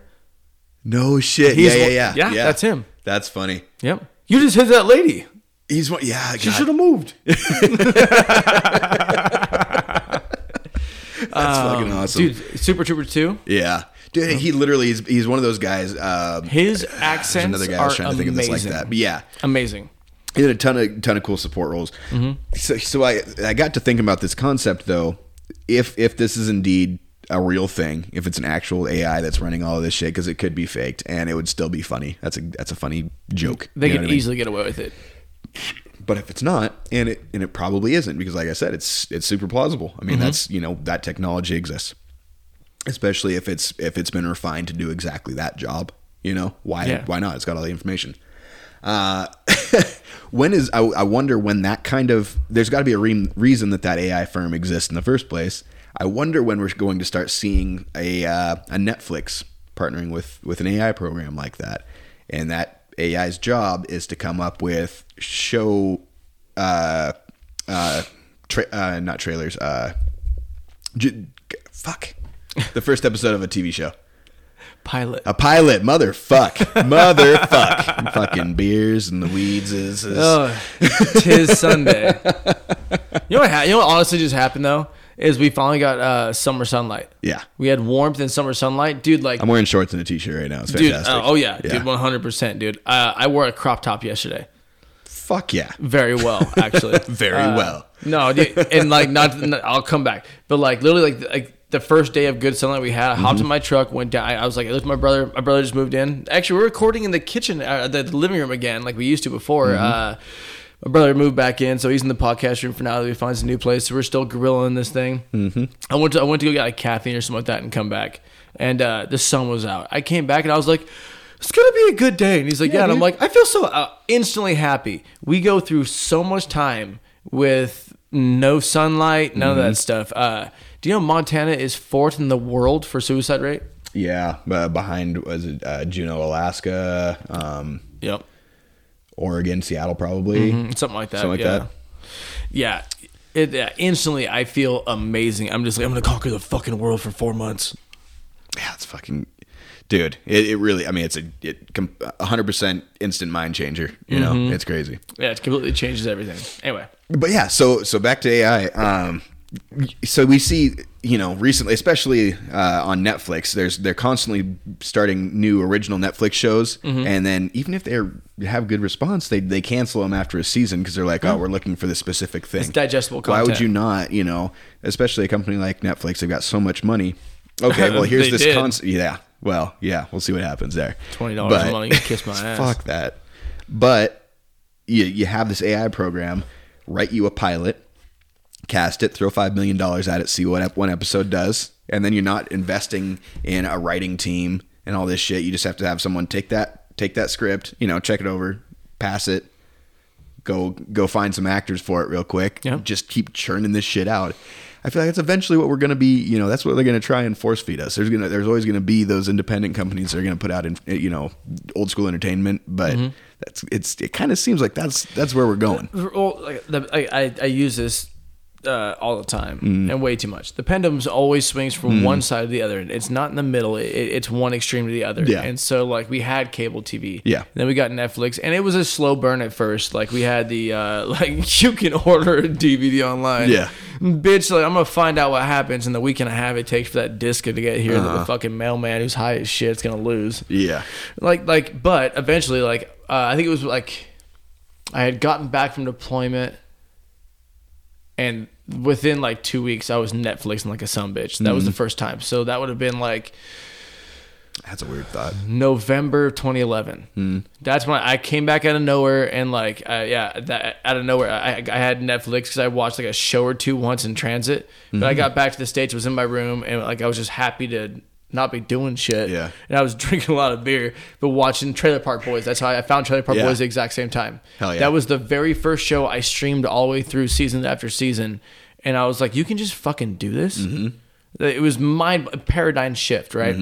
No shit. He's yeah, yeah, one- yeah, yeah, that's him. That's funny. Yep. You just hit that lady. He's one. Yeah, She should have moved. that's fucking awesome, Um, Dude, Super Trooper 2, Yeah, dude. He literally is. He's one of those guys. Um, his accents another guy I was trying to think of this like that. But yeah, Amazing. He did a ton of ton of cool support roles. So, so I I got to thinking about this concept though. If if this is indeed a real thing, if it's an actual AI that's running all of this shit, because it could be faked and it would still be funny. That's a that's a funny joke. They You know can I mean? easily get away with it. But if it's not, and it and it probably isn't, because like I said, it's it's super plausible. I Mm-hmm. mean, that's you know that technology exists, especially if it's if it's been refined to do exactly that job. You know why Yeah. why not? It's got all the information. Uh, when is I, I wonder when that kind of there's got to be a re- reason that that AI firm exists in the first place. I wonder when we're going to start seeing a uh, a Netflix partnering with with an AI program like that, and that AI's job is to come up with show uh uh, tra- uh not trailers uh j- fuck the first episode of a TV show. Pilot. A pilot, motherfuck, motherfuck, fucking beers and the weeds is, is Oh, tis Sunday. You know what? Ha- you know what honestly just happened though is we finally got uh, summer sunlight. yeah. We had warmth and summer sunlight, dude. Like, I'm wearing shorts and a t-shirt right now. It's dude. fantastic. uh, oh yeah, dude. One hundred percent, dude. Uh, I wore a crop top yesterday. Fuck yeah. Very well, actually. Very Uh, well. No, dude, and like not, not- I'll come back, but like literally like like the first day of good sunlight we had, I hopped Mm-hmm. in my truck, went down. I, I was like, I looked my brother. My brother just moved in. Actually, we're recording in the kitchen, uh, the, the living room again, like we used to before. Mm-hmm. Uh, my brother moved back in, so he's in the podcast room for now. That he finds a new place, so we're still grilling this thing. Mm-hmm. I went to I went to go get like caffeine or something like that and come back, and uh, the sun was out. I came back and I was like. It's gonna be a good day, and he's like, "Yeah,", and I'm like, I feel so uh, instantly happy. We go through so much time with no sunlight, none of Mm-hmm. that stuff. Uh, do you know Montana is fourth in the world for suicide rate? Yeah, uh, behind was it uh, Juneau, Alaska, um, Yep, Oregon, Seattle, probably. something like that. Something like yeah. that. Yeah, it, yeah. Instantly, I feel amazing. I'm just like, I'm gonna conquer the fucking world for four months. Yeah, it's fucking, dude. It, it really. I mean, it's a it, 100% instant mind changer. You know, Mm-hmm. it's crazy. Yeah, it completely changes everything. Anyway, But yeah, so so back to AI. Um, so we see, you know, recently, especially uh, on Netflix, there's they're constantly starting new original Netflix shows, Mm-hmm. and then even if they have good response, they they cancel them after a season because they're like, oh, we're looking for this specific thing. It's digestible Why would you not? You know, especially a company like Netflix, they've got so much money. Okay, well here's this concept. Yeah, well, yeah, we'll see what happens there. $20 a But- month, kiss my ass. Fuck that. But you you have this AI program write you a pilot, cast it, throw five million dollars at it, see what one episode does, and then you're not investing in a writing team and all this shit. You just have to have someone take that take that script, you know, check it over, pass it, go go find some actors for it real quick. Yeah. Just keep churning this shit out. I feel like that's eventually what we're gonna be. You know, that's what they're gonna try and force feed us. There's gonna, there's always gonna be those independent companies that are gonna put out, in, you know, old school entertainment. But Mm-hmm. that's it's it kind of seems like that's that's where we're going. well, the, I, I use this uh, all the time Mm. and way too much. The pendulum always swings from one side to the other. It's not in the middle. It, it's one extreme to the other. Yeah. And so like we had cable TV. Yeah. And then we got Netflix, and it was a slow burn at first. Like we had the uh, like you can order a DVD online. Yeah. Bitch, like I'm gonna find out what happens in the week and a half it takes for that disc to get here. Uh-huh. That the fucking mailman who's high as shit is gonna lose Yeah, like like but eventually like uh, i think it was like i had gotten back from deployment and within like two weeks i was netflixing like a son bitch. That was the first time. So that would have been like that's a weird thought. november 2011 that's when i came back out of nowhere and like uh, yeah that out of nowhere i, I had netflix because i watched like a show or two once in transit. But i got back to the states was in my room and like i was just happy to not be doing shit Yeah. and I was drinking a lot of beer, but watching Trailer Park Boys. That's how I found Trailer Park Yeah. Boys the exact same time. Hell yeah. That was the very first show I streamed all the way through season after season, and I was like, "You can just fucking do this." Mm-hmm. It was mind paradigm shift, right?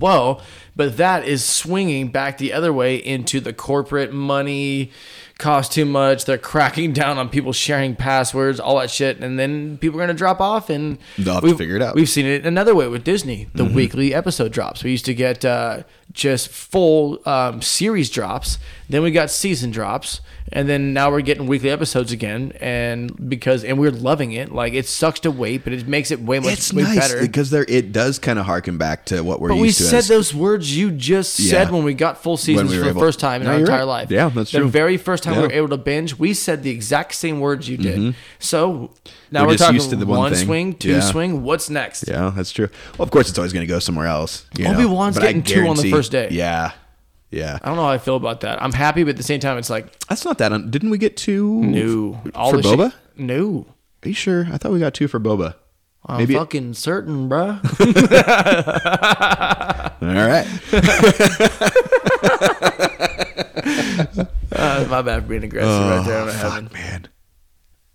Well, but that is swinging back the other way into the corporate money cost too much. They're cracking down on people sharing passwords, all that shit, and then people are going to drop off. And They'll have to figure it out. We've seen it another way with Disney. The weekly episode drops. We used to get uh, just full um, series drops. Then we got season drops, and then now we're getting weekly episodes again, and because and we're loving it. Like it sucks to wait, but it makes it way much It's way nice better. because there it does kind of harken back to what we're But we said as- those words you just said when we got full seasons we for the able- first time in No, our entire right. life. Yeah, that's the true. The very first time we were able to binge, we said the exact same words you did. Mm-hmm. So now We're we're, just talking used to the one one swing, two Yeah. swing. What's next? Yeah, that's true. Well, of course, it's always going to go somewhere else. you know, Obi-Wan's I getting two on the first day. Yeah, yeah. I don't know how I feel about that. I'm happy, but at the same time, it's like That's not that. Un- Didn't we get two? no. All for the shit- Boba. No. Are you sure? I thought we got two for Boba. I'm Maybe- fucking certain, bruh. All right. uh, my bad for being aggressive right there fuck, heaven. man.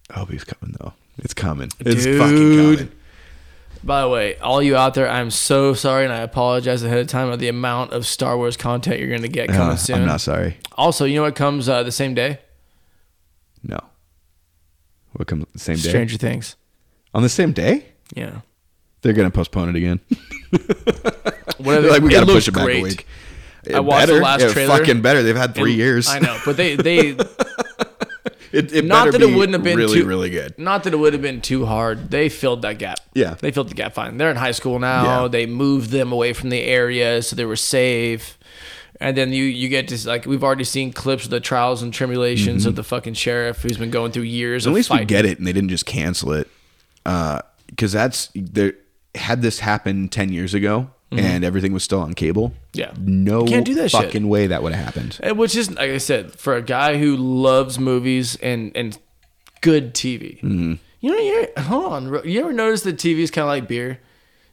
I hope he's coming though. It's coming. It's Dude. fucking coming. By the way, all you out there, I'm so sorry, and I apologize ahead of time of the amount of Star Wars content you're going to get coming Uh, soon. I'm not sorry. Also, you know what comes uh, the same day? No. What comes the same day? Stranger Things. On the same day? Yeah. They're gonna postpone it again. Whatever. Like we gotta push it back great. a week. I watched the last trailer. Fucking better. They've had three years. I know, but they they It, it Not that it wouldn't have been really, too- really good. not that it would have been too hard. They filled that gap. Yeah. They filled the gap fine. They're in high school now. Yeah. They moved them away from the area so they were safe. And then you you get to like we've already seen clips of the trials and tribulations of the fucking sheriff who's been going through years Mm-hmm. At least fighting. we get it, and they didn't just cancel it. Because that's there. Had this happened ten years ago, and everything was still on cable, Mm-hmm. Yeah. no You can't do that shit. fucking way that would have happened. And Which is, like I said, for a guy who loves movies and and good TV. Mm-hmm. You know, you hold on. You ever notice that TV is kind of like beer?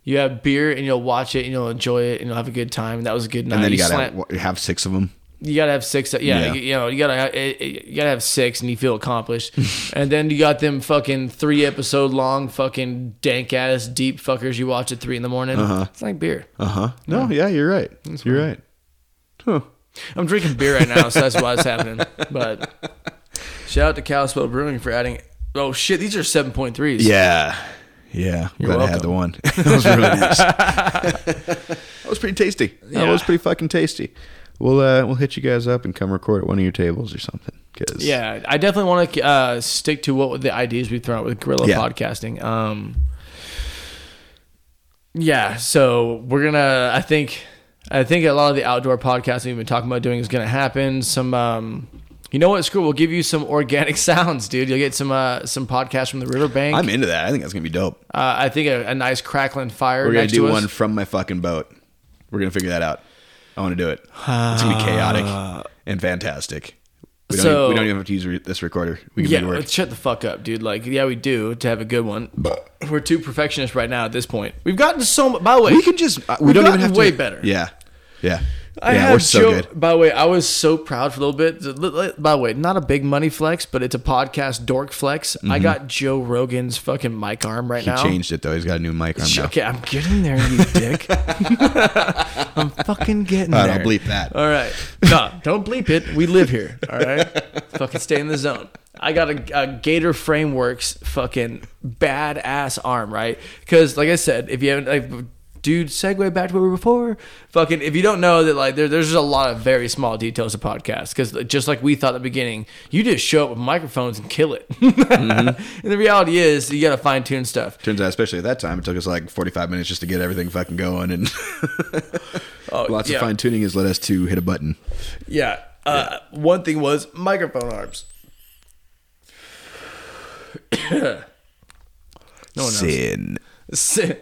You have beer and you'll watch it and you'll enjoy it and you'll have a good time. And that was a good night. And then you, slam- gotta have six of them. You gotta have six. Yeah, Yeah. You, you know, you gotta it- it- you gotta have six, and you feel accomplished. and then you got them fucking three episode long, fucking dank ass deep fuckers you watch at three in the morning. Uh-huh. It's like beer. Uh huh. No, yeah, you're right. You're right. Huh. I'm drinking beer right now, so that's why it's happening. But shout out to Kalispell Brewing for adding. Oh shit, these are seven point threes. Yeah. Yeah. I'm You're glad I had the one. that was really nice. that was pretty tasty. That was pretty fucking tasty. We'll uh, we'll hit you guys up and come record at one of your tables or something. Cause Yeah, I definitely want to uh, stick to what the ideas we've thrown out with guerrilla Yeah. podcasting. Um, yeah, so we're gonna. I think, I think a lot of the outdoor podcasting we've been talking about doing is gonna happen. Some, um, you know what? Screw. We'll give you some organic sounds, dude. You'll get some uh, some podcasts from the riverbank. I'm into that. I think that's gonna be dope. uh, I think a, a nice crackling fire. We're gonna do one from my fucking boat. We're gonna figure that out. I want to do it. It's gonna be chaotic and fantastic. We don't, So- even, we don't even have to use re- this recorder. We can Yeah, make it work. let's shut the fuck up, dude. Like, yeah, we do to have a good one. But we're too perfectionist right now at this point. We've gotten so much. By the way, We can just. uh, we We've don't even gotten have to. way better. Yeah. Yeah. I yeah, had we're so Joe, good. By the way, I was so proud for a little bit. By the way, not a big money flex, but it's a podcast dork flex. I got Joe Rogan's fucking mic arm right Mm-hmm. He changed it though. He's got a new mic arm now. Okay, I'm getting there, you dick. I'm fucking getting All there. right, I'll bleep that. All right. No, don't bleep it. We live here. All right. fucking stay in the zone. I got a, a Gator Frameworks fucking badass arm, right? Because, like I said, if you haven't, like, dude, segue back to where we were before. Fucking, if you don't know that, like, there, there's just a lot of very small details of podcasts. Because just like we thought at the beginning, you just show up with microphones and kill it. Mm-hmm. and the reality is, you got to fine tune stuff. Turns out, especially at that time, it took us like 45 minutes just to get everything fucking going, and Oh, lots yeah. of fine tuning has led us to hit a button. Yeah. Uh, One thing was microphone arms. no one knows. Sin. Sin.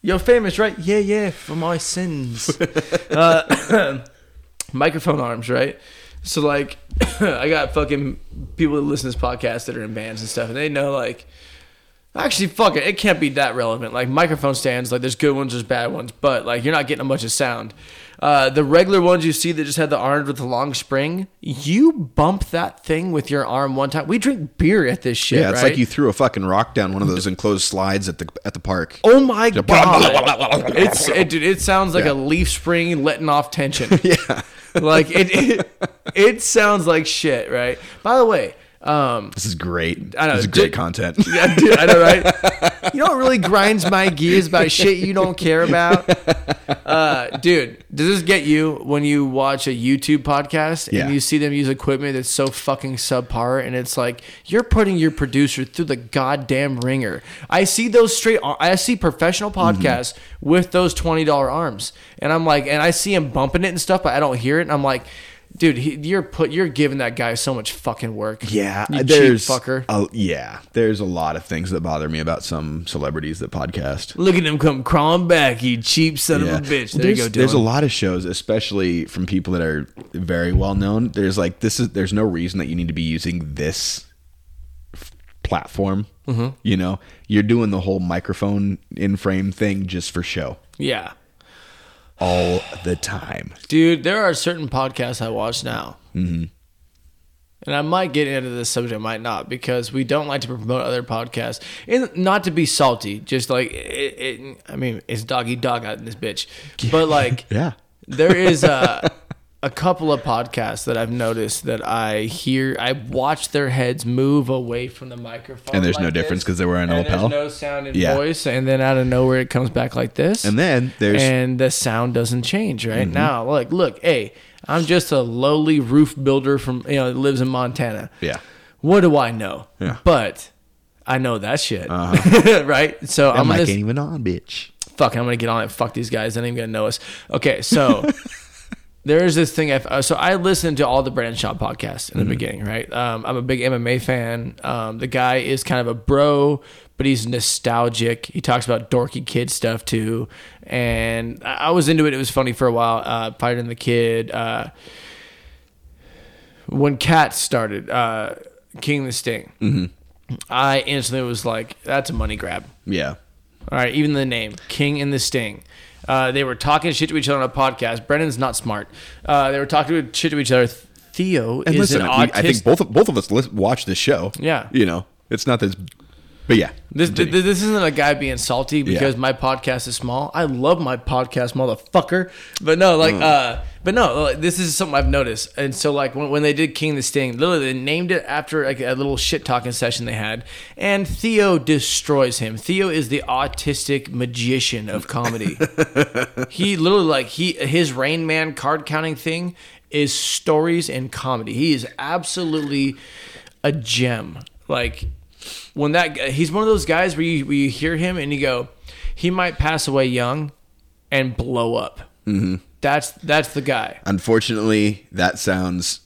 You're famous, right? Yeah, yeah, for my sins. uh, microphone arms, right? So like, I got fucking people that listen to this podcast that are in bands and stuff, and they know like, actually, fuck it, it can't be that relevant. Like microphone stands, like there's good ones, there's bad ones, but like you're not getting a bunch of sound. Uh, the regular ones you see that just had the arms with the long spring, you bump that thing with your arm one time. We drink beer at this shit. Yeah, it's right? like you threw a fucking rock down one of those enclosed slides at the at the park. Oh my god! It's it, dude, it sounds like Yeah. a leaf spring letting off tension. Yeah. like it, it, it sounds like shit, right? By the way, Um, This is great. I know, This is great ju- content. yeah, dude, I know, right? You know what really grinds my gears about shit you don't care about? Uh, dude, does this get you when you watch a YouTube podcast and Yeah. you see them use equipment that's so fucking subpar and it's like you're putting your producer through the goddamn ringer. I see those straight I see professional Mm-hmm. podcasts with those $20 arms and I'm like and I see him bumping it and stuff but I don't hear it and I'm like Dude, he, you're put. You're giving that guy so much fucking work. Yeah, you cheap there's fucker. a- yeah, there's a lot of things that bother me about some celebrities that podcast. Look at him come crawling back, you cheap son Yeah. of a bitch. There you there's, go, there's a lot of shows, especially from people that are very well known. There's like this is there's no reason that you need to be using this f- platform. Mm-hmm. You know, you're doing the whole microphone in frame thing just for show Yeah. All the time. Dude, there are certain podcasts I watch now. Mm-hmm. And I might get into this subject, I might not, because we don't like to promote other podcasts. And not to be salty, just like, it, it, I mean, it's doggy dog out in this bitch. But like, Yeah. there is a, a couple of podcasts that I've noticed that I hear, I watch their heads move away from the microphone. And there's no difference because they're wearing a lapel? There's no sound in Yeah. voice, and then out of nowhere it comes back like this And then there's and the sound doesn't change right Mm-hmm. now look look hey i'm just a lowly roof builder from you know lives in montana yeah. what do i know Yeah. but i know that shit Uh-huh. right so i'm I'm gonna like ain't even on, bitch. fuck i'm gonna get on it fuck these guys they're not even gonna know us okay so there is this thing. I, uh, so I listened to all the Brendan Schaub podcasts in the beginning, right? Um, I'm a big MMA fan. Um, the guy is kind of a bro, but he's nostalgic. He talks about dorky kid stuff too, and I, I was into it. It was funny for a while. Uh, Fighting the Kid. Uh, when Cat started, uh, King the Sting, I instantly was like, "That's a money grab." Yeah. All right, even the name King and the Sting. Uh, they were talking shit to each other on a podcast. Brendan's not smart. Uh, they were talking shit to each other. Theo And is listen, an autistic. I think both of, both of us watch this show. Yeah. You know, it's not this, but yeah. This, this this isn't a guy being salty because Yeah. my podcast is small. I love my podcast, motherfucker. But no, like, Mm. uh, but no, like, this is something I've noticed. And so, like, when, when they did King the Sting, literally they named it after like a little shit talking session they had. And Theo destroys him. Theo is the autistic magician of comedy. he literally like he his Rain Man card counting thing is stories and comedy. He is absolutely a gem. Like when that he's one of those guys where you where you hear him and you go, he might pass away young and blow up. Mm-hmm. That's that's the guy. Unfortunately, that sounds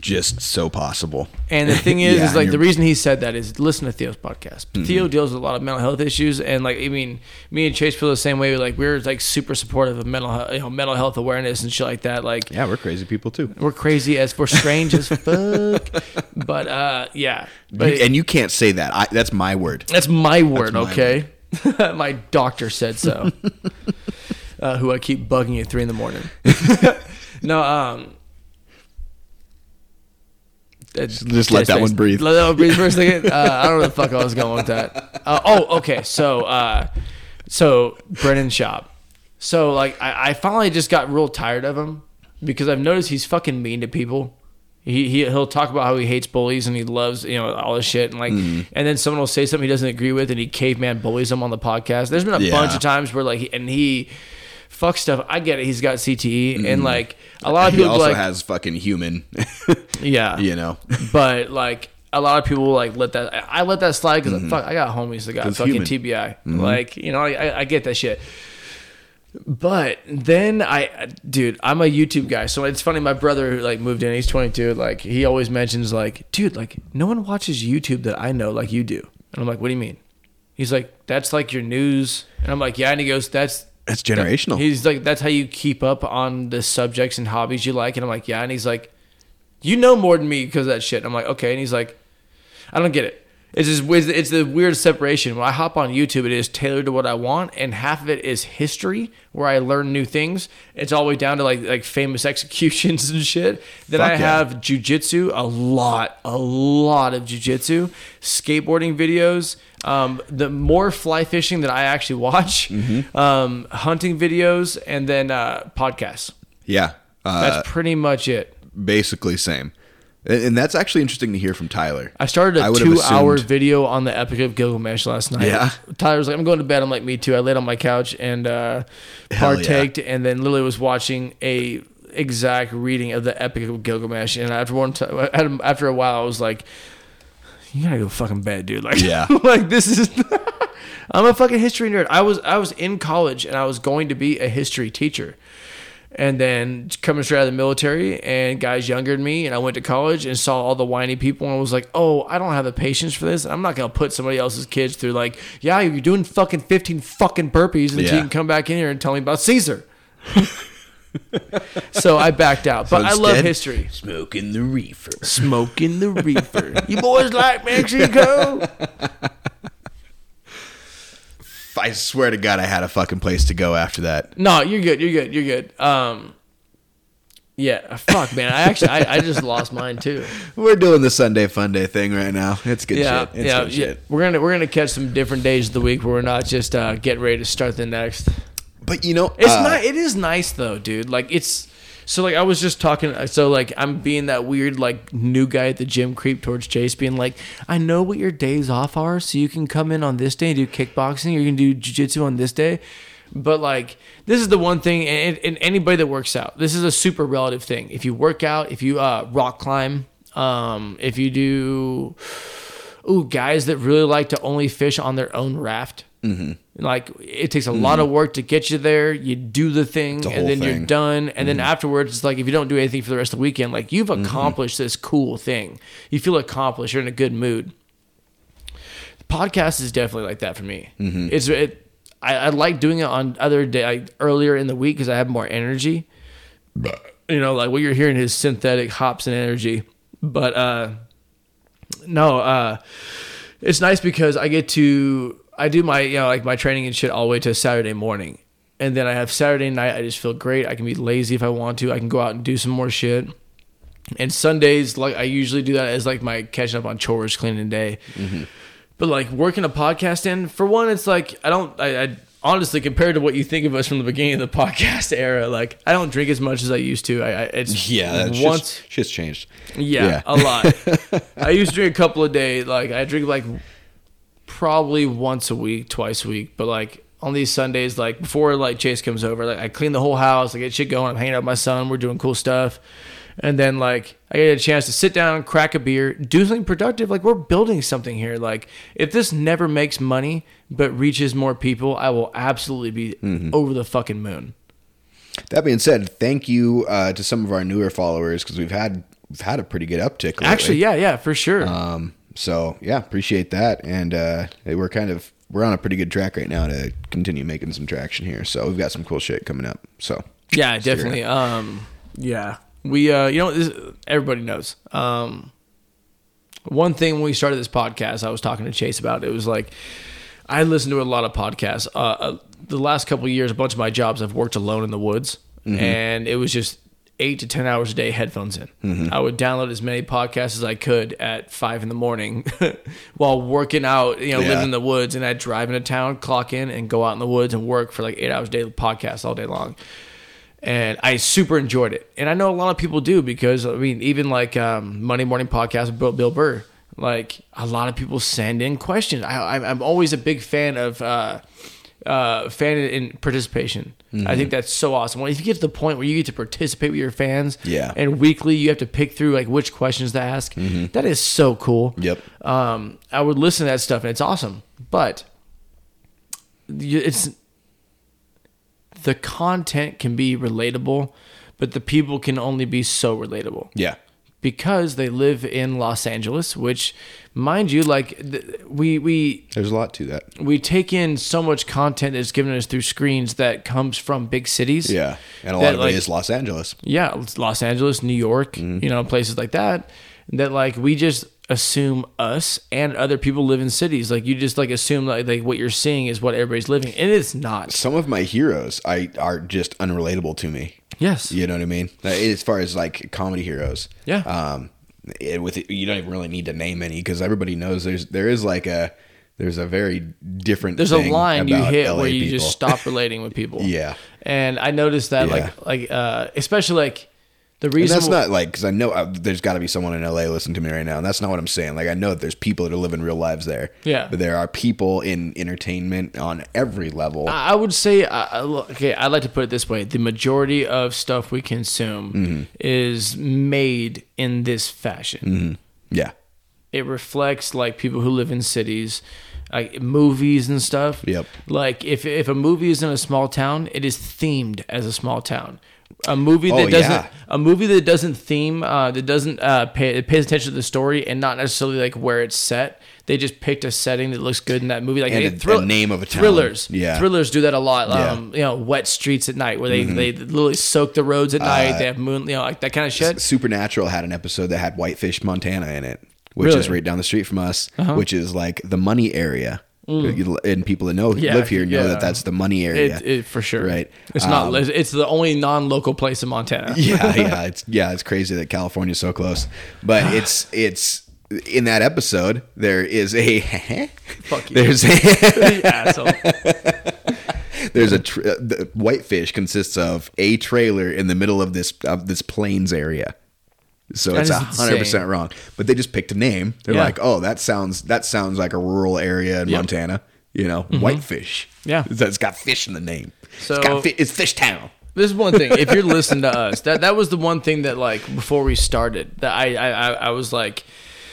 just so possible. And the thing is, Yeah, is like the reason he said that is listen to Theo's podcast. Mm-hmm. Theo deals with a lot of mental health issues, and like I mean, me and Chase feel the same way. Like we're like super supportive of mental health, you know, mental health awareness and shit like that. Like Yeah, we're crazy people too. we're crazy as we're strange as fuck, but uh, yeah, but and you can't say that. I, that's my word. That's my word, my okay? my doctor said so. Uh, who I keep bugging at three in the morning. no, um. just let that one breathe. Let that one breathe for a second. Uh, I don't know where the fuck I was going with that. Uh, oh, okay. So, uh, so Brendan Schaub. So, like, I, I finally just got real tired of him because I've noticed he's fucking mean to people. He, he he'll talk about how he hates bullies and he loves you know all this shit and like Mm-hmm. and then someone will say something he doesn't agree with and he caveman bullies him on the podcast. There's been a Yeah. bunch of times where like he, and he fuck stuff. I get it. He's got CTE and like a lot of Mm-hmm. He people also like has fucking human, yeah you know. but like a lot of people like let that. I let that slide because fuck, I got homies that got fucking Mm-hmm. human. Mm-hmm. TBI. Like you know, I, I- I get that shit. But then I, dude, I'm a YouTube guy, so it's funny. My brother who like moved in, he's 22. Like he always mentions like, dude, like no one watches YouTube that I know like you do. And I'm like, what do you mean? He's like, that's like your news. And I'm like, yeah. And he goes, that's That's generational. He's like, that's how you keep up on the subjects and hobbies you like. And I'm like, yeah. And he's like, you know more than me because of that shit. And I'm like, okay. And he's like, I don't get it. It's just it's the weird separation. When I hop on YouTube, it is tailored to what I want, and half of it is history where I learn new things. It's all the way down to like like famous executions and shit. Then Fuck I yeah. have jujitsu, a lot, a lot of jujitsu, skateboarding videos. Um, the more fly fishing that I actually watch, Mm-hmm. um, hunting videos, and then uh, podcasts. yeah. Uh, That's pretty much it. basically same. And, and that's actually interesting to hear from Tyler. I started I a have two-hour assumed- video on the Epic of Gilgamesh last night. Yeah? Tyler was like, "I'm going to bed." I'm like, "Me too." I laid on my couch and uh, Hell yeah. partaked, and then literally was watching a exact reading of the Epic of Gilgamesh. And after one, t- after a while, I was like, "You gotta go fucking bed, dude." Like, Yeah. like this is. I'm a fucking history nerd. I was I was in college and I was going to be a history teacher. And then coming straight out of the military and guys younger than me, and I went to college and saw all the whiny people and was like, oh, I don't have the patience for this. I'm not gonna put somebody else's kids through like, yeah, you're doing fucking 15 fucking burpees, and Yeah. you can come back in here and tell me about Caesar. so I backed out, but I love history. Smoking the reefer. Smoking the reefer. you boys like Mexico? I swear to God, I had a fucking place to go after that. No, you're good. You're good. You're good. Um, yeah. Fuck, man. I actually, I, I just lost mine too. We're doing the Sunday Fun Day thing right now. It's good yeah, shit. It's yeah, good yeah. shit. We're gonna we're gonna catch some different days of the week where we're not just uh, getting ready to start the next. But you know, It's uh, not. It is nice though, dude. Like it's. So like I was just talking. So like I'm being that weird like new guy at the gym creep towards Chase, being like, I know what your days off are, so you can come in on this day and do kickboxing, or you can do jujitsu on this day. But like this is the one thing, and, and anybody that works out, this is a super relative thing. If you work out, if you uh, rock climb, um, if you do, ooh, guys that really like to only fish on their own raft. Mm-hmm. Like it takes a lot of work to get you there. You do the thing, a and then you're done. And then afterwards, it's like if you don't do anything for the rest of the weekend, like you've accomplished this cool thing. You feel accomplished. You're in a good mood. The podcast is definitely like that for me. It's it. I, I like doing it on other day like earlier in the week because I have more energy. You know, like what you're hearing is synthetic hops and energy. But uh no, uh it's nice because I get to I do my you know like my training and shit all the way to Saturday morning. And then I have Saturday night I just feel great. I can be lazy if I want to. I can go out and do some more shit. And Sundays like I usually do that as like my catching up on chores, cleaning day. Mm-hmm. But like working a podcast in, for one, it's like I don't. I, I honestly compared to what you think of us from the beginning of the podcast era, like I don't drink as much as I used to. I, I it's yeah, that's once. once shit's changed. Yeah, Yeah. a lot. I used to drink a couple a day. Like I drink like probably once a week, twice a week. But like on these Sundays, like before like Chase comes over, like I clean the whole house, I get shit going. I'm hanging out with my son. We're doing cool stuff. And then like I get a chance to sit down, crack a beer, do something productive. Like we're building something here. Like if this never makes money but reaches more people, I will absolutely be Mm-hmm. over the fucking moon. That being said, thank you uh, to some of our newer followers because we've had we've had a pretty good uptick. Lately. Actually, yeah, yeah, for sure. Um, so yeah, appreciate that, and uh, we're kind of we're on a pretty good track right now to continue making some traction here. So we've got some cool shit coming up. So Yeah, definitely. Um, yeah, we. Uh, you know, this, everybody knows. Um, one thing when we started this podcast, I was talking to Chase about. It was like I listened to a lot of podcasts. Uh, uh, the last couple of years, a bunch of my jobs, I've worked alone in the woods, and it was just eight to ten hours a day, headphones in. I would download as many podcasts as I could at five in the morning while working out. You know, Yeah. living in the woods, and I'd drive into town, clock in, and go out in the woods and work for like eight hours a day, podcasts all day long and I super enjoyed it. And I know a lot of people do because I mean, even like um, Monday Morning Podcast with Bill, Burr, like a lot of people send in questions. I, I'm- I'm always a big fan of uh, uh, fan in participation. I think that's so awesome. When if you get to the point where you get to participate with your fans, Yeah. and weekly you have to pick through like which questions to ask. That is so cool. Yep. Um, I would listen to that stuff and it's awesome, but it's the content can be relatable, but the people can only be so relatable yeah, because they live in Los Angeles, which, mind you, like we we there's a lot to that. we take in so much content that's given us through screens that comes from big cities. Yeah, and a lot of like- it is Los Angeles. yeah, Los Angeles, New York, Mm-hmm. you know, places like that. That like we just assume us and other people live in cities. Like you just like assume like, like what you're seeing is what everybody's living, and it's not. Some of my heroes I are just unrelatable to me. Yes. You know what I mean? As far as like comedy heroes, Yeah. Um, it, with you don't even really need to name any because everybody knows there's there is like a there's a very different. There's a line you hit LA where you people. just stop relating with people. Yeah. And I noticed that Yeah. like like uh especially like The And reason that's not like because I know uh, there's got to be someone in LA listening to me right now, and that's not what I'm saying. Like I know that there's people that are living real lives there. Yeah. but there are people in entertainment on every level. I I would say, uh, okay, I'd like to put it this way: the majority of stuff we consume Mm-hmm. is made in this fashion. yeah, It reflects like people who live in cities, like movies and stuff. Yep. Like if if a movie is in a small town, it is themed as a small town. A movie that Oh, doesn't yeah. a movie that doesn't theme uh, that doesn't uh, pay it pays attention to the story and not necessarily like where it's set. They just picked a setting that looks good in that movie, like And hey, a- thrill- a name of a town. Thrillers, Yeah. thrillers do that a lot. Yeah. Mm-hmm. Um, you know, wet streets at night where they they literally soak the roads at night. they have moon, you know, like that kind of shit. Supernatural had an episode that had Whitefish, Montana in it, which Really? Uh-huh. is right down the street from us, which is like the money area. And people that know Mm. Yeah, live here know yeah. that that's the money area. It, it, for sure, Right. It's not. It's the only non-local place in Montana. yeah, yeah, it's yeah, it's crazy that California's so close. But it's it's in that episode there is a Fuck you. there's a asshole. there's a tr- uh, the whitefish consists of a trailer in the middle of this of this plains area. So That it's a hundred percent wrong. But they just picked a name. They're Yeah. like, oh, that sounds that sounds like a rural area in Yep. Montana. You know, whitefish. Mm-hmm. Yeah. it's got fish in the name. So- it's, got fi- it's Fish Town. This is one thing. If you're listening to us, that that was the one thing that like before we started that I I I, I was like,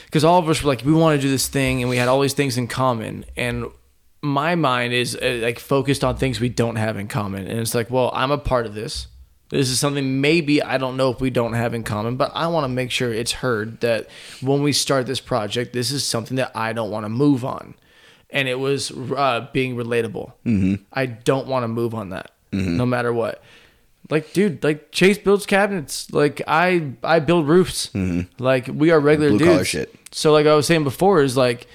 because all of us were like we want to do this thing and we had all these things in common and my mind is uh, like focused on things we don't have in common and it's like well I'm a part of this. This is something maybe I don't know if we don't have in common, but I want to make sure it's heard that when we start this project, this is something that I don't want to move on. And it was uh, being relatable. Mm-hmm. I don't want to move on that, Mm-hmm. no matter what like dude like chase builds cabinets like i i build roofs like we are regular Blue dudes shit. so like i was saying before is like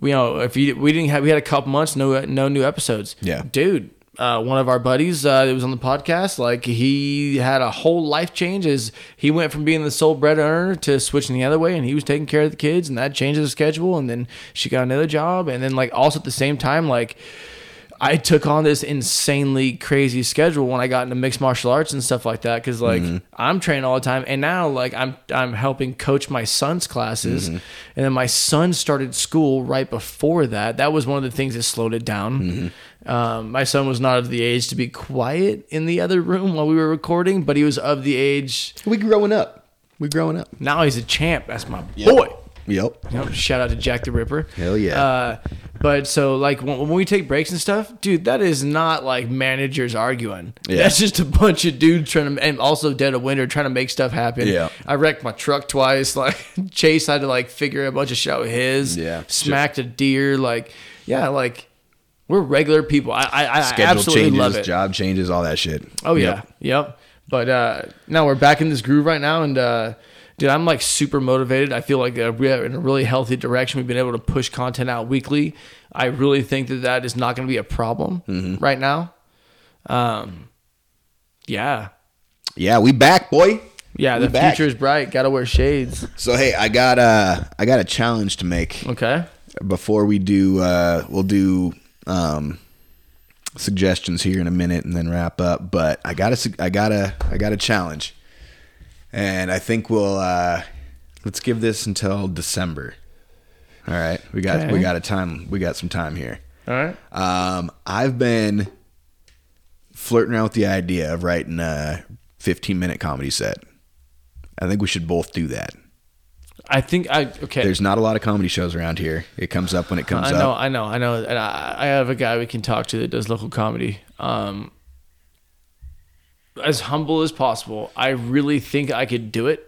you know if you we didn't have we had a couple months no no new episodes Yeah. dude uh, one of our buddies uh, that was on the podcast, like he had a whole life change as he went from being the sole bread earner to switching the other way, and he was taking care of the kids, and that changed his schedule. And then she got another job, and then like also at the same time, like I took on this insanely crazy schedule when I got into mixed martial arts and stuff like that because like mm-hmm. I'm training all the time and now like I'm I'm helping coach my son's classes mm-hmm. and then my son started school right before that. That was one of the things that slowed it down. Mm-hmm. Um, my son was not of the age to be quiet in the other room while we were recording but he was of the age We growing up. We growing up. now he's a champ. That's my boy Yep. know, shout out to Jack the Ripper. Hell yeah. Uh, but so like when, when we take breaks and stuff, dude, that is not like managers arguing. Yeah. That's just a bunch of dudes trying to, and also dead of winter trying to make stuff happen. Yeah. I wrecked my truck twice. Like Chase had to like figure a bunch of shit out his. Yeah. Smacked a deer. Like yeah, like we're regular people. I I, I Schedule absolutely changes, love it. job changes, all that shit. Oh yeah, Yep. yep. But uh, now we're back in this groove right now, and uh, dude, I'm like super motivated. I feel like uh, we're in a really healthy direction. We've been able to push content out weekly. I really think that that is not going to be a problem Mm-hmm. right now. Um, yeah, Yeah, we back, boy. yeah. We The back. future is bright. Got to wear shades. So hey, I got a I got a challenge to make Okay. before we do. Uh, we'll do um, suggestions here in a minute and then wrap up. But I got a I got a I got a challenge, and I think we'll uh, let's give this until December. All right, we got Okay. we got a time. We got some time here. All right. Um, I've been flirting around with the idea of writing a 15 minute comedy set. I think we should both do that. I think I okay. There's not a lot of comedy shows around here. It comes up when it comes I know, up. I know, I know, and I, I have a guy we can talk to that does local comedy. Um, as humble as possible, I really think I could do it.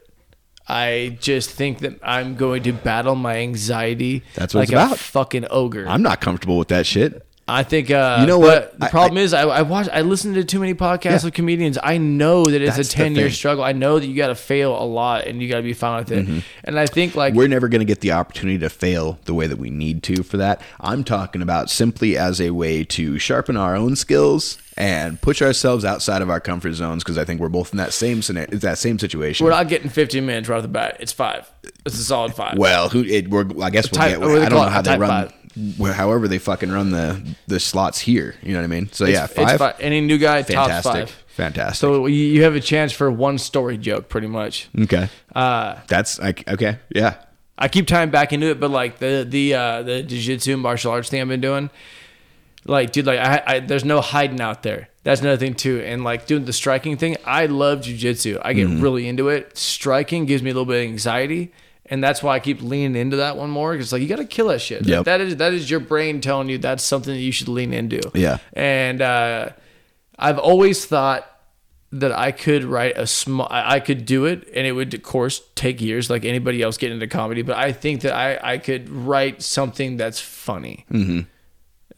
I just think that I'm going to battle my anxiety. That's what like it's about. a fucking ogre. I'm not comfortable with that shit. I think uh, You know what? The I- problem is, I, I watch, I listen to too many podcasts Yeah. of comedians. I know that it's That's a ten year struggle. I know that you got to fail a lot, and you got to be fine with it. And I think like Mm-hmm. We're never going to get the opportunity to fail the way that we need to for that. I'm talking about simply as a way to sharpen our own skills and push ourselves outside of our comfort zones because I think we're both in that same scenario, that same situation. we're not getting 15 minutes right off the bat. It's five. It's a solid five. Well, who it, we're, I guess we'll Type- get. what do they I don't know how they run. five. however they fucking run the the slots here. You know what I mean? So yeah, It's five. Any new guy, top fantastic, five. fantastic. So you you have a chance for one story joke, pretty much. okay, Uh, that's like okay, yeah. I keep tying back into it, but like the the uh, the jiu-jitsu martial arts thing I've been doing, like dude, like I, I there's no hiding out there. That's another thing too, and like doing the striking thing. I love jiu-jitsu. I get Mm-hmm. really into it. Striking gives me a little bit of anxiety, and that's why I keep leaning into that one more. Because like you got to kill that shit. Like, that is that is your brain telling you that's something that you should lean into. Yeah. and uh, I've always thought that I could write a small, I I could do it, and it would, of course, take years, like anybody else getting into comedy. But I think that I, I could write something that's funny, mm-hmm.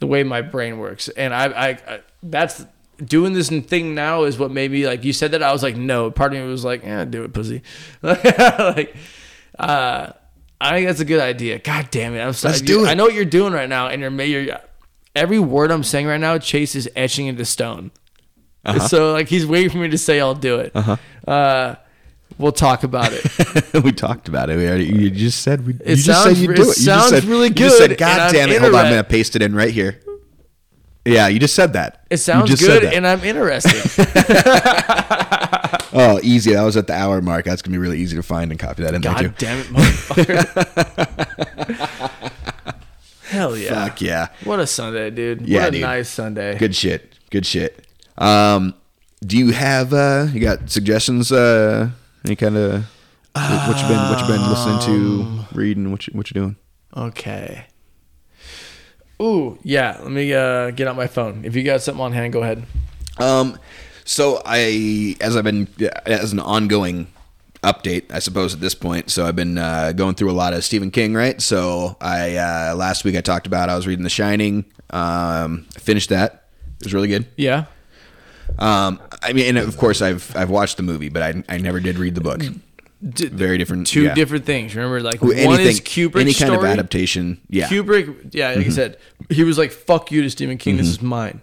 The way my brain works, and I, I, I, that's doing this thing now is what made me like. You said that I was like, no. Part of me was like, yeah, do it, pussy. like, uh, I think that's a good idea. God damn it, I'm sorry. Let's do it. I know what you're doing right now, and you're, you're every word I'm saying right now, Chase is etching into stone. Uh-huh. So like he's waiting for me to say I'll do it. Uh, we'll talk about it. we talked about it. We already, you just said we. you It just sounds said you do it it. You sounds said, really You just said, good, God damn it! Hold on, I'm gonna paste it in right here. Yeah, you just said that. It sounds just good, and I'm interested. oh, easy. That was at the hour mark. That's gonna be really easy to find and copy that in there too. God damn it, motherfucker! Hell yeah! Fuck yeah. What a Sunday, dude. Yeah, what a dude. nice Sunday. Good shit. Good shit. Um, do you have uh, you got suggestions? Uh, any kind of what you been what you been listening Um, to, reading, what you what you doing? Okay. Ooh, yeah. Let me uh, get out my phone. If you got something on hand, go ahead. Um, so I, as I've been, as an ongoing update, I suppose at this point. So I've been uh, going through a lot of Stephen King, right? So I uh, last week I talked about I was reading The Shining. Um, I finished that. It was really good. Yeah. Um, I mean, and of course I've I've watched the movie, but I I never did read the book. D- Very different. two yeah. different things. Remember, like Well, one is Kubrick's any kind of story. adaptation. Yeah. Mm-hmm. Kubrick, yeah, like I said, he was like, "Fuck you" to Stephen King. This is mine.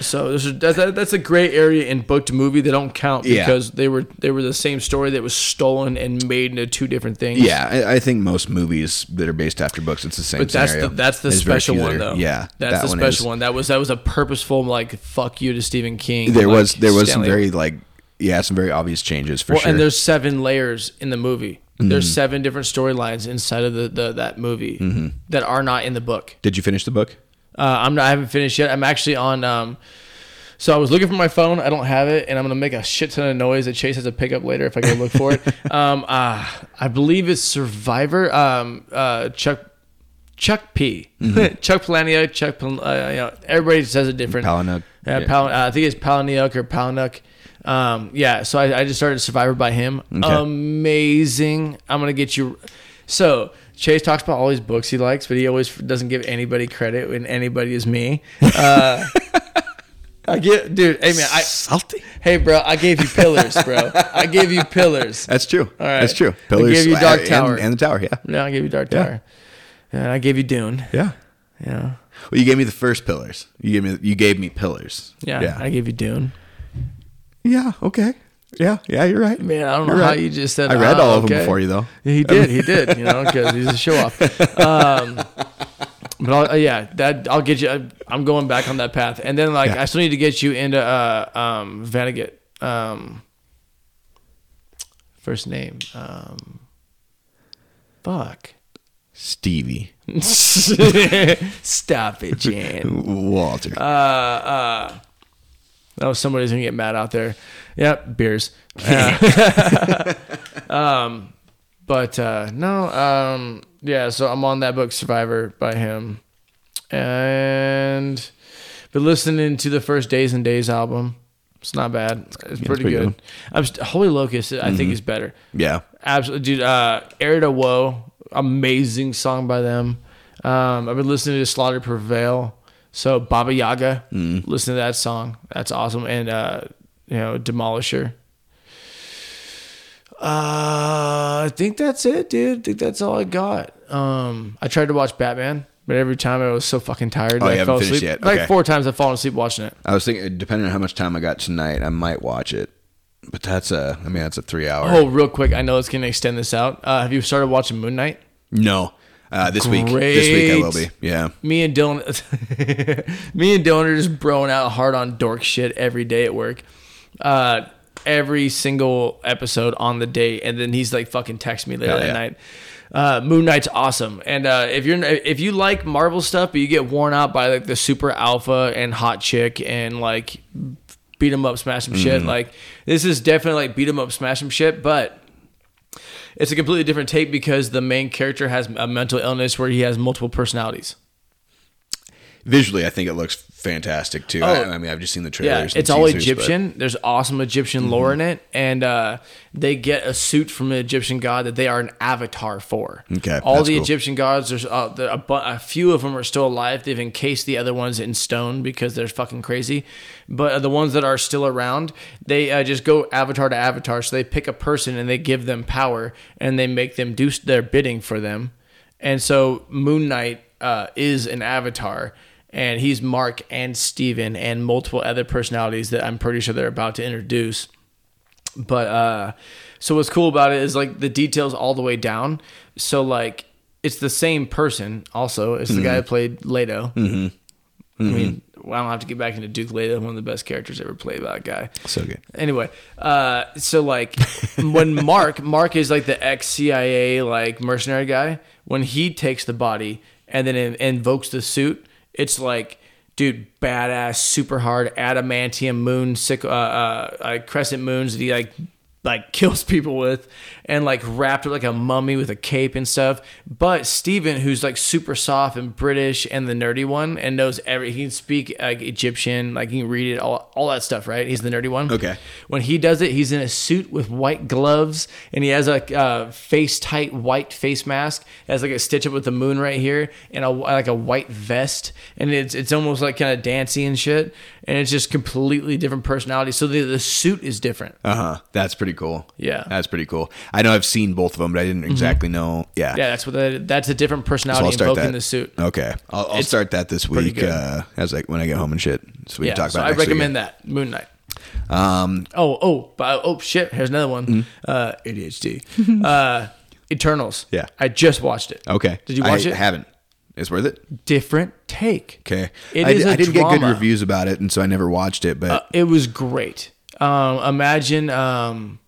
So that's, that's a great area in book to movie. They don't count Yeah. because they were they were the same story that was stolen and made into two different things. Yeah, I, I think most movies that are based after books, it's the same But that's scenario. the that's the special one though. Yeah, that's that the one special is. one. That was that was a purposeful like fuck you to Stephen King. There like, was there was some very like yeah some very obvious changes for well, sure. Mm-hmm. and there's seven layers in the movie. There's seven different storylines inside of the, the that movie that are not in the book. Did you finish the book? Uh, I'm not. I haven't finished yet. I'm actually on. Um, so I was looking for my phone. I don't have it, and I'm gonna make a shit ton of noise that Chase has to pick up later if I go look for it. Um, uh, I believe it's Survivor. Um, uh, Chuck. Chuck P. Chuck Palahniuk. Chuck. Pal- Uh, you know, everybody says it different. Palahniuk. Yeah. Pal- uh, I think it's Palahniuk or Palahniuk. Um, yeah, so I, I just started Survivor by him. Amazing. I'm gonna get you. So Chase talks about all these books he likes, but he always doesn't give anybody credit when anybody is me. Uh, I get, dude. Hey man, I Salty. hey bro, I gave you pillars, bro. I gave you pillars. That's true. All right. That's true. I gave you Dark and- Tower. and, the tower. Yeah. No, I gave you Dark Yeah. Tower. And I gave you Dune. Yeah. Yeah, Well, you gave me the first pillars. You gave me you gave me pillars. yeah. Yeah. I gave you Dune. yeah. Okay. Yeah. Yeah. You're right. Man, I don't know You're how right. you just said. That. I read "Ah, all of them okay." before you though. He did. He did. You know, because he's a show off. Um, but I'll, uh, yeah, that I'll get you. I'm going back on that path, and then like Yeah. I still need to get you into uh, um, Vonnegut. Um, first name. Um, fuck. Stevie Stop it, Jan. Walter. Uh, uh, oh, somebody's gonna get mad out there. Yep, beers. Uh, um, but uh, no, um, yeah. So I'm on that book, Survivor, by him, and been listening to the first Days and Days album. It's not bad. It's pretty, pretty good. good. I'm st- Holy Locust. I think is better. yeah. Absolutely, dude. Uh, Air to Woe, amazing song by them. Um, I've been listening to Slaughter Prevail. So Baba Yaga, listen to that song. That's awesome. And uh, you know, Demolisher. Uh, I think that's it, dude. I think that's all I got. Um, I tried to watch Batman, but every time I was so fucking tired, Oh, I fell haven't finished asleep. yet? Like four times, I've fallen asleep watching it. I was thinking, depending on how much time I got tonight, I might watch it. But that's a, I mean, that's a three hour. Oh, real quick, I know it's gonna extend this out. Uh, have you started watching Moon Knight? No, Uh, this week, this week I will be. Yeah. Me and Dylan, me and Dylan are just broing out hard on dork shit every day at work. Uh, every single episode on the day, and then he's like fucking text me later Hell that yeah. night. Uh, Moon Knight's awesome, and uh, if you're if you like Marvel stuff, but you get worn out by like the super alpha and hot chick and like beat 'em up, smash 'em Mm-hmm. shit, like this is definitely like beat 'em up, smash 'em shit, but it's a completely different take because the main character has a mental illness where he has multiple personalities. Visually, I think it looks fantastic too. I, I mean, I've just seen the Oh. Yeah, trailers. and it's all teasers, but- Mm-hmm. Egyptian. There's awesome Egyptian lore in it, and uh, they get a suit from an Egyptian god that they are an avatar for. Okay, all the cool. Egyptian gods. There's uh, the, a, a few of them are still alive. They've encased the other ones in stone because they're fucking crazy. But uh, the ones that are still around, they uh, just go avatar to avatar. So they pick a person and they give them power, and they make them do their bidding for them. And so Moon Knight uh, is an avatar, and he's Mark and Steven and multiple other personalities that I'm pretty sure they're about to introduce. But uh, so what's cool about it is like the details all the way down. So like it's the same person. Also, it's the guy who played Leto. Mm-hmm. I mean, well, I don't have to get back into Duke Leto, one of the best characters ever played by that guy. So good. Anyway, uh, so like when Mark, Mark is like the ex CIA like mercenary guy. When he takes the body and then invokes the suit, it's like, dude, badass, super hard adamantium moon, sick, uh, uh, uh, crescent moons that like like kills people with and like wrapped up like a mummy with a cape and stuff. But Steven, who's like super soft and British and the nerdy one and knows every he can speak like Egyptian, like he can read it, all all that stuff, right? He's the nerdy one. Okay. When he does it, he's in a suit with white gloves and he has like a face tight white face mask. It has like a stitch up with the moon right here and a like a white vest and it's it's almost like kind of dancey and shit. And it's just completely different personality. So the the suit is different. Uh huh. That's pretty cool. Yeah. Mm-hmm. That's pretty cool. I know I've seen both of them, but I didn't exactly know. Yeah. Yeah, that's what that, that's a different personality start invoking that. the suit. Okay. I'll, I'll start that this week uh, as like when I get home and shit. So we Yeah, can talk about it. so about. I recommend weekend. that Moon Knight. Um, Oh, oh, oh shit! Here's another one. Mm-hmm. Uh, ADHD. uh, Eternals. Yeah. I just watched it. okay. Did you watch it? I it? Haven't. It's worth it. Different take. Okay. It I, is di- a I didn't get good reviews about it, and so I never watched it. But Uh, it was great. Um, imagine um,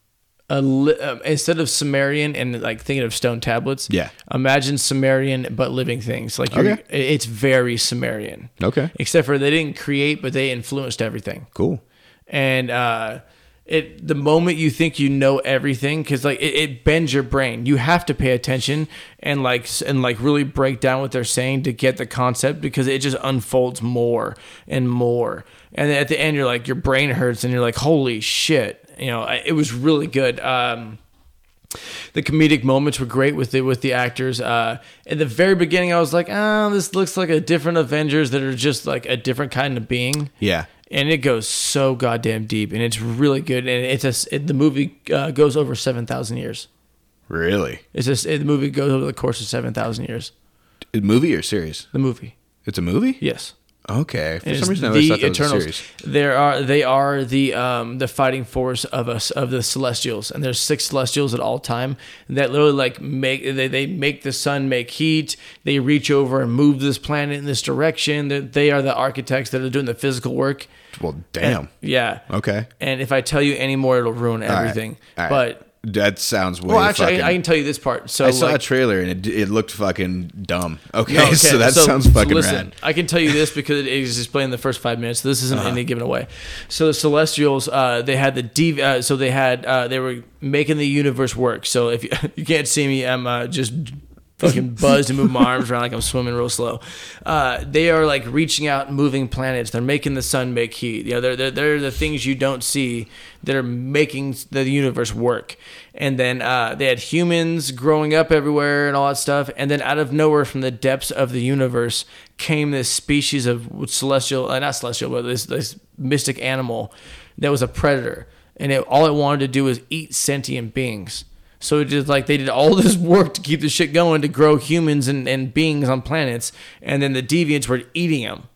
li- uh, instead of Sumerian and like thinking of stone tablets. Yeah. Imagine Sumerian but living things. Like you're, Okay. it's very Sumerian. okay. Except for they didn't create, but they influenced everything. Cool. and uh it the moment you think you know everything because like it, it bends your brain you have to pay attention and like and like really break down what they're saying to get the concept because it just unfolds more and more and then at the end you're like your brain hurts and you're like holy shit you know it was really good um the comedic moments were great with it with the actors. Uh, in the very beginning, I was like, "Oh, this looks like a different Avengers that are just like a different kind of being." Yeah. and it goes so goddamn deep, and it's really good. And it's a it, the movie uh, goes over seven thousand years. Really. It's just it, the movie goes over the course of seven thousand years. Movie or series? The movie, It's a movie. yes. Okay. For some reason, I the thought that was a Eternals. There are they are the um the fighting force of us of the Celestials, and there's six Celestials at all time that literally like make they, they make the sun make heat. They reach over and move this planet in this direction. That they are the architects that are doing the physical work. Well, damn. Yeah. Okay. And if I tell you any more, it'll ruin All right. everything. All right. But that sounds way well, actually, fucking. I, I can tell you this part. So I saw like, a trailer and it, it looked fucking dumb. Okay, No, okay, so that sounds fucking listen, rad. I can tell you this because it is displayed in the first five minutes. So this isn't Uh-huh. any given away. So the Celestials, uh, they had the D. Uh, so they had uh, they were making the universe work. So if you, you can't see me, I'm uh, just fucking buzzed and move my arms around like I'm swimming real slow. Uh, they are like reaching out, and moving planets. They're making the sun make heat. You know, they're, they're they're the things you don't see that are making the universe work. And then uh, they had humans growing up everywhere and all that stuff. And then out of nowhere, from the depths of the universe, came this species of celestial, uh, not celestial, but this this mystic animal that was a predator. And it, all it wanted to do was eat sentient beings. So it just like they did all this work to keep the shit going to grow humans and, and beings on planets, and then the deviants were eating them.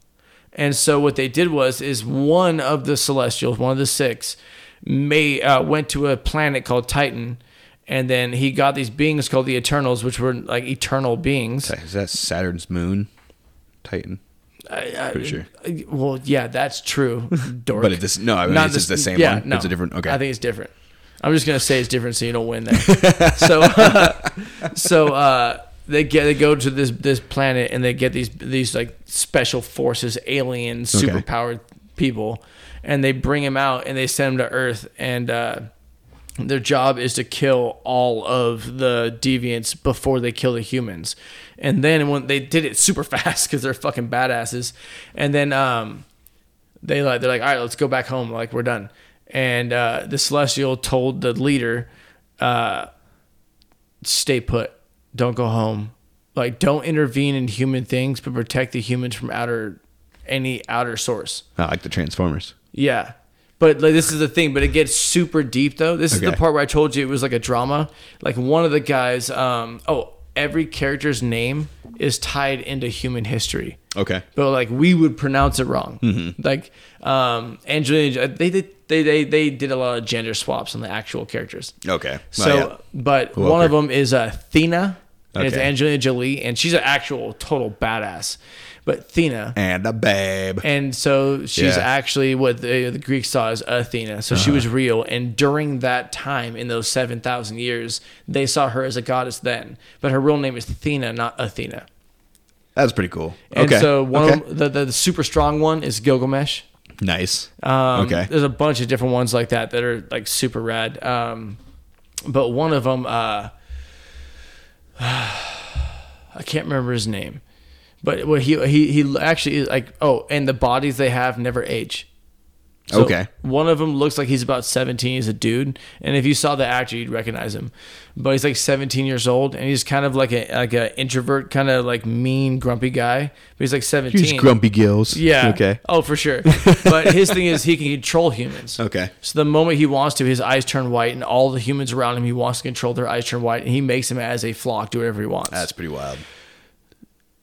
And so what they did was is one of the celestials, one of the six, may uh, went to a planet called Titan, and then he got these beings called the Eternals, which were like eternal beings. Is that Saturn's moon? Titan. I, I, Pretty sure. Well, yeah, that's true. Dork. But this no, I mean, Not it's just the same yeah, one. no. It's a different. Okay. I think it's different. I'm just gonna say it's different, so you don't win there. so, so uh, they get they go to this this planet and they get these these like special forces, aliens, Okay. superpowered people, and they bring him out and they send him to Earth and. Uh, their job is to kill all of the deviants before they kill the humans. And then when they did it super fast because they're fucking badasses. And then um, they like they're like, all right, let's go back home. Like we're done. And uh, the celestial told the leader, uh, stay put, don't go home. Like don't intervene in human things, but protect the humans from outer any outer source. I like the Transformers. Yeah. But like this is the thing, but it gets super deep though. This is the part where I told you it was like a drama. Like one of the guys, um, oh, every character's name is tied into human history. Okay. But like we would pronounce it wrong. Mm-hmm. Like um Angelina they did they, they they did a lot of gender swaps on the actual characters. Okay. So, yeah. but one of them is uh, Thena, and it's Okay. Angelina Jolie, and she's an actual total badass. But Thena, and a babe. and so she's Yeah. actually what the, the Greeks saw as Athena. So she was real. And during that time, in those 7,000 years, they saw her as a goddess then. But her real name is Athena, not Athena. That's pretty cool. And okay. so one okay. of the, the, the super strong one is Gilgamesh. nice. Um, Okay. There's a bunch of different ones like that that are like super rad. Um, but one of them, uh, I can't remember his name, but what he he he actually is like oh, and the bodies they have never age. So Okay. One of them looks like he's about 17. He's a dude, and if you saw the actor, you'd recognize him. But he's like 17 years old, and he's kind of like a like a introvert, kind of like mean, grumpy guy. But he's like 17. He's grumpy gills. Yeah. Okay. Oh, for sure. but his thing is he can control humans. Okay. So the moment he wants to, his eyes turn white, and all the humans around him, he wants to control their eyes turn white, and he makes them as a flock do whatever he wants. That's pretty wild.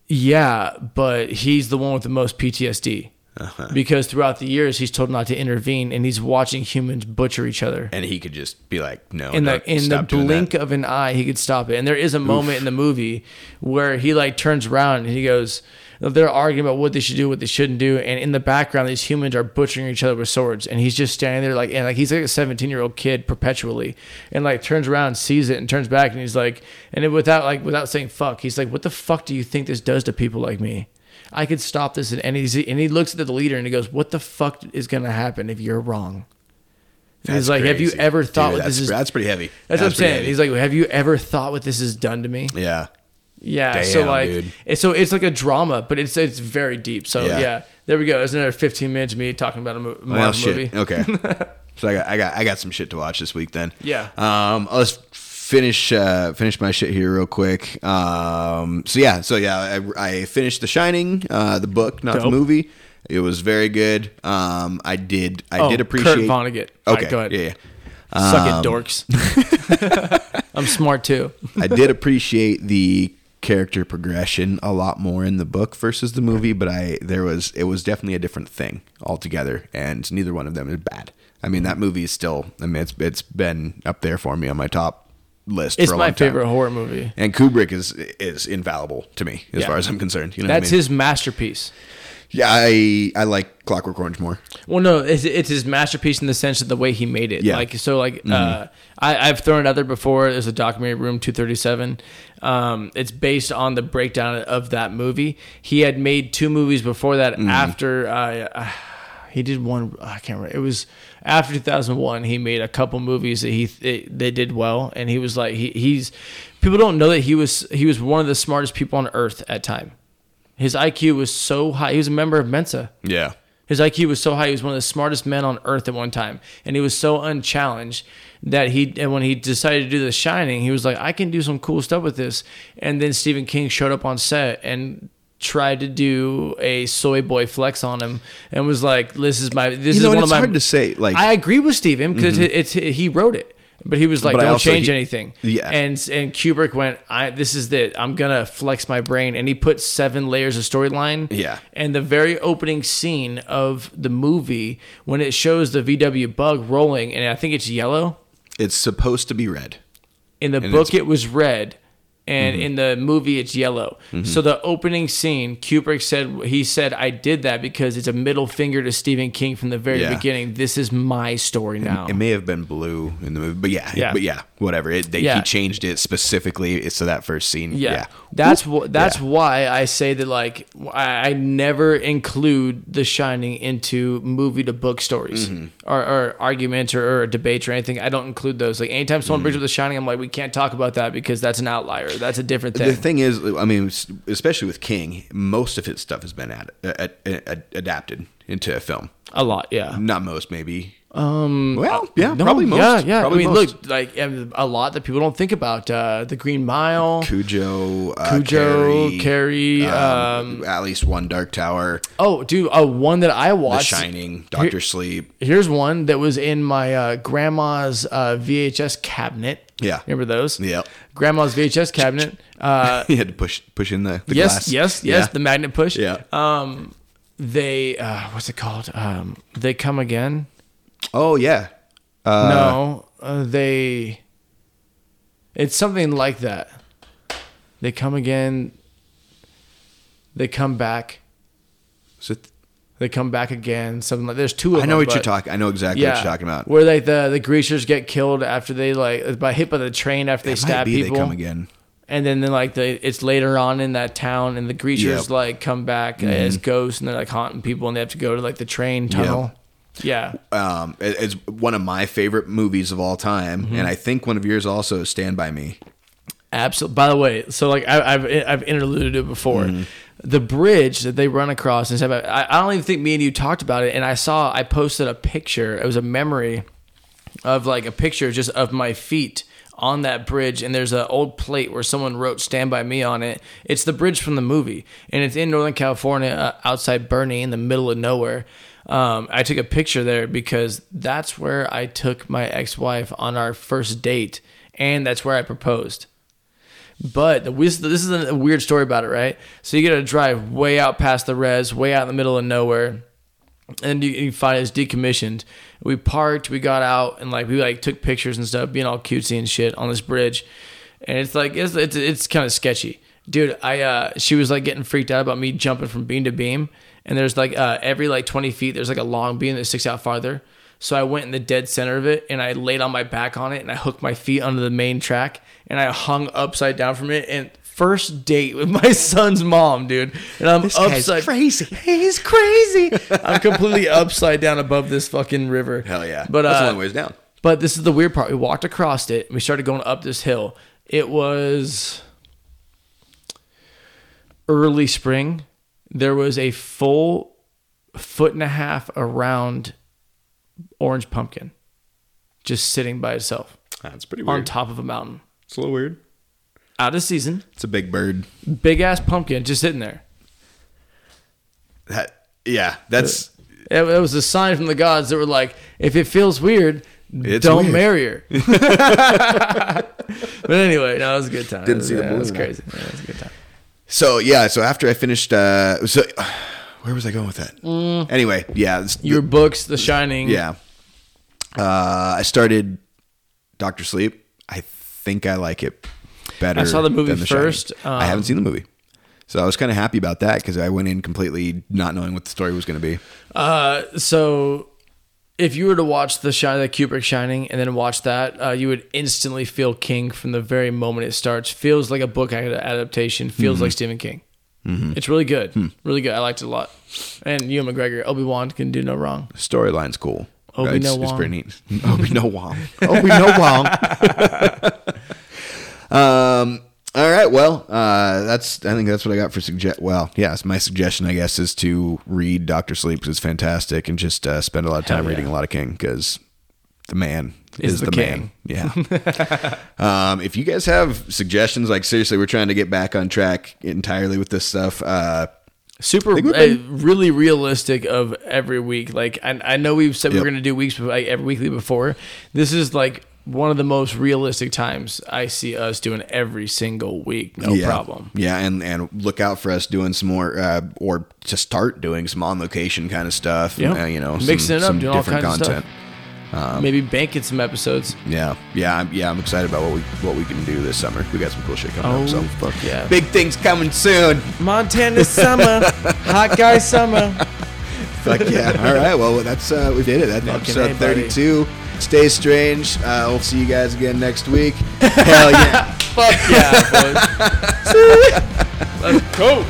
yeah, but he's the one with the most PTSD. Uh-huh. Because throughout the years he's told not to intervene, and he's watching humans butcher each other. And he could just be like, no, in no, the in the stop doing that. blink of an eye, he could stop it. And there is a moment in the movie where he like turns around and he goes, they're arguing about what they should do, what they shouldn't do, and in the background, these humans are butchering each other with swords, and he's just standing there like, and like he's like a seventeen year old kid perpetually, and like turns around, sees it, and turns back, and he's like, and it, without like without saying fuck, he's like, what the fuck do you think this does to people like me? I could stop this, and he's, and he looks at the leader and he goes, "What the fuck is gonna happen if you're wrong?" And he's That's like, "Have you ever thought Dude, what that's, this is?" That's pretty heavy. That's, what I'm saying. heavy. He's like, "Have you ever thought what this has done to me?" yeah. Yeah. so like, dude. it's, so it's like a drama, but it's it's very deep. So Yeah. yeah, there we go. There's another 15 minutes of me talking about a mo- Well, movie. Okay. so I got, I got, I got some shit to watch this week then. Yeah. Um, let's finish, uh, finish my shit here real quick. Um, so yeah, so yeah, I, I finished The Shining, uh, the book, not the movie. It was very good. Um, I did, I Oh, did appreciate. Kurt Vonnegut. Okay. right, go ahead. Yeah. yeah. Suck Um, it, dorks. I'm smart too. I did appreciate the character progression a lot more in the book versus the movie, but I there was it was definitely a different thing altogether, and neither one of them is bad. I mean, that movie is still. I mean, it's it's been up there for me on my top list. It's for a my long time. favorite horror movie. And Kubrick is is infallible to me as Yeah. far as I'm concerned. You know, That's what I mean? his masterpiece. Yeah, I I like Clockwork Orange more. Well, no, it's, it's his masterpiece in the sense of the way he made it. Yeah. Like so, like uh, I, I've thrown out there before. There's a documentary, Room 237. Um, it's based on the breakdown of that movie. He had made two movies before that. After uh, uh, he did one, I can't remember. It was after 2001. He made a couple movies that he it, they did well, and he was like he, he's people don't know that he was he was one of the smartest people on earth at time. His IQ was so high. He was a member of Mensa. Yeah, His IQ was so high; he was one of the smartest men on earth at one time, and he was so unchallenged that he. And when he decided to do The Shining, he was like, "I can do some cool stuff with this." And then Stephen King showed up on set and tried to do a soy boy flex on him, and was like, "This is my. This you know, is and one of my." hard to say. Like, I agree with Steven because mm-hmm. it's, it's he wrote it, but he was like, But "Don't also- change he- anything." Yeah. And and Kubrick went, "I this is it. I'm gonna flex my brain," and he put seven layers of storyline. Yeah. And the very opening scene of the movie when it shows the VW bug rolling, and I think it's yellow. it's supposed to be red. In the And book, it was red, and in the movie, it's yellow. So the opening scene, Kubrick said he said I did that because it's a middle finger to Stephen King from the very Yeah. beginning. This is my story now. It may have been blue in the movie, but yeah, Yeah. but yeah, whatever. It, they, Yeah. He changed it specifically so that first scene. Yeah, Yeah, that's wh- that's why I say that like I, I never include The Shining into movie to book stories Mm-hmm. or, or arguments or, or debates or anything. I don't include those. Like anytime someone Mm-hmm. brings up The Shining, I'm like, we can't talk about that because that's an outlier. That's a different thing. The thing. is, I mean, especially with King, most of his stuff has been ad, ad, ad, adapted into a film. a lot, yeah. Not most, maybe. Um. Well, yeah, No, probably most. Yeah, yeah. Probably I mean, most. look, like a lot that people don't think about. Uh, the Green Mile, Cujo, uh, Cujo, Carrie, Carrie. um, Um, at least one Dark Tower, oh, dude, uh, one that I watched, The watched. Shining, Doctor Sleep. Here's one that was in my uh, grandma's uh, VHS cabinet. Yeah. Remember those? Yeah. Grandma's VHS cabinet. Uh, he had to push push in the, the yes, glass. yes, yes. Yeah. The magnet push. yeah. Um, they uh, what's it called? Um, they come again. oh yeah. Uh, no, uh, they. It's something like that. They come again. They come back. so th- They come back again. Something like there's two of I know them, what you're talking. I know exactly what you're talking about. Where like the the greasers get killed after they like by hit by the train after they It stab people, They come again. and then then like the it's later on in that town, and the greasers Yep. Mm-hmm. like come back as ghosts, and they're like haunting people, and they have to go to like the train tunnel. Yeah, Um, it- it's one of my favorite movies of all time, Mm-hmm. and I think one of yours also is Stand by Me. absolutely. By the way, so like I, I've I've interluded it before. Mm-hmm. The bridge that they run across and stuff. I, I don't even think me and you talked about it. And I saw I posted a picture. It was a memory of like a picture just of my feet on that bridge and there's an old plate where someone wrote stand by me on it it's the bridge from the movie and it's in northern california uh, outside burney in the middle of nowhere um, i took a picture there because that's where i took my ex-wife on our first date and that's where i proposed but the this is a weird story about it, right? So you got to drive way out past the res, way out in the middle of nowhere, and you, you find it's decommissioned. We parked, we got out, and like we like took pictures and stuff, being all cutesy and shit on this bridge, and it's like it's it's, it's kind of sketchy, dude. I uh, she was like getting freaked out about me jumping from beam to beam, and there's like uh, every like 20 feet, there's like a long beam that sticks out farther. So I went in the dead center of it and I laid on my back on it and I hooked my feet under the main track and I hung upside down from it and first date with my son's mom, dude. And I'm guy's upside crazy. He's crazy. I'm completely upside down above this fucking river. Hell yeah! But that's uh, a long ways down. but this is the weird part. We walked across it. And we started going up this hill. It was early spring. There was a full foot and a half around orange pumpkin just sitting by itself That's pretty on top of a mountain. It's a little weird. Out of season, It's a big bird. big ass pumpkin just sitting there. That yeah, that's It, it was a sign from the gods that were like, if it feels weird, It's don't weird. marry her. but anyway, no, it was a good time. Didn't it was, see the yeah, It was crazy. Yeah, it was a good time. so yeah. So after I finished, uh, so where was I going with that? Anyway, yeah, it's- Your books, The Shining. yeah. Uh, I started Doctor Sleep. I think I like it better. I saw the movie The first, I um, haven't seen the movie, so I was kind of happy about that because I went in completely not knowing what the story was going to be. Uh, so if you were to watch the Shining, the Kubrick Shining, and then watch that, uh, you would instantly feel King from the very moment it starts. Feels like a book adaptation. Feels Mm-hmm. like Stephen King. It's really good. Hmm. Really good. I liked it a lot. And Ewan McGregor, Obi Wan can do no wrong. Storyline's cool. Obi it's, no it's Wong. pretty neat. Obi no Wong. Obi no Wong. um. All right. Well, uh, that's. I think that's what I got for suggest. Well, yes, my suggestion, I guess, is to read Doctor Sleep because it's fantastic, and just uh, spend a lot of time Hell yeah. reading a lot of King because the man Is is, the the, king. man. Yeah. um, if you guys have suggestions, like seriously, we're trying to get back on track entirely with this stuff. Uh, super uh, really realistic of every week like I, I know we've said we Yep. we're going to do weeks like every weekly before this is like one of the most realistic times i see us doing every single week no yeah. problem Yeah, and and look out for us doing some more, uh, or to start doing some on location kind of stuff. Yeah. uh, you know, Mixing some, it up, doing all different content. of stuff. Maybe bank it some episodes. Yeah, yeah, I'm, yeah. I'm excited about what we what we can do this summer. We got some cool shit coming up. So Oh, fuck yeah. big things coming soon. Montana summer, hot guy summer. Fuck yeah! All right, well that's uh, we did it. That's Fucking episode A, 32. Stay strange. Uh, we'll see you guys again next week. Hell yeah! Fuck yeah, boys. Let's go.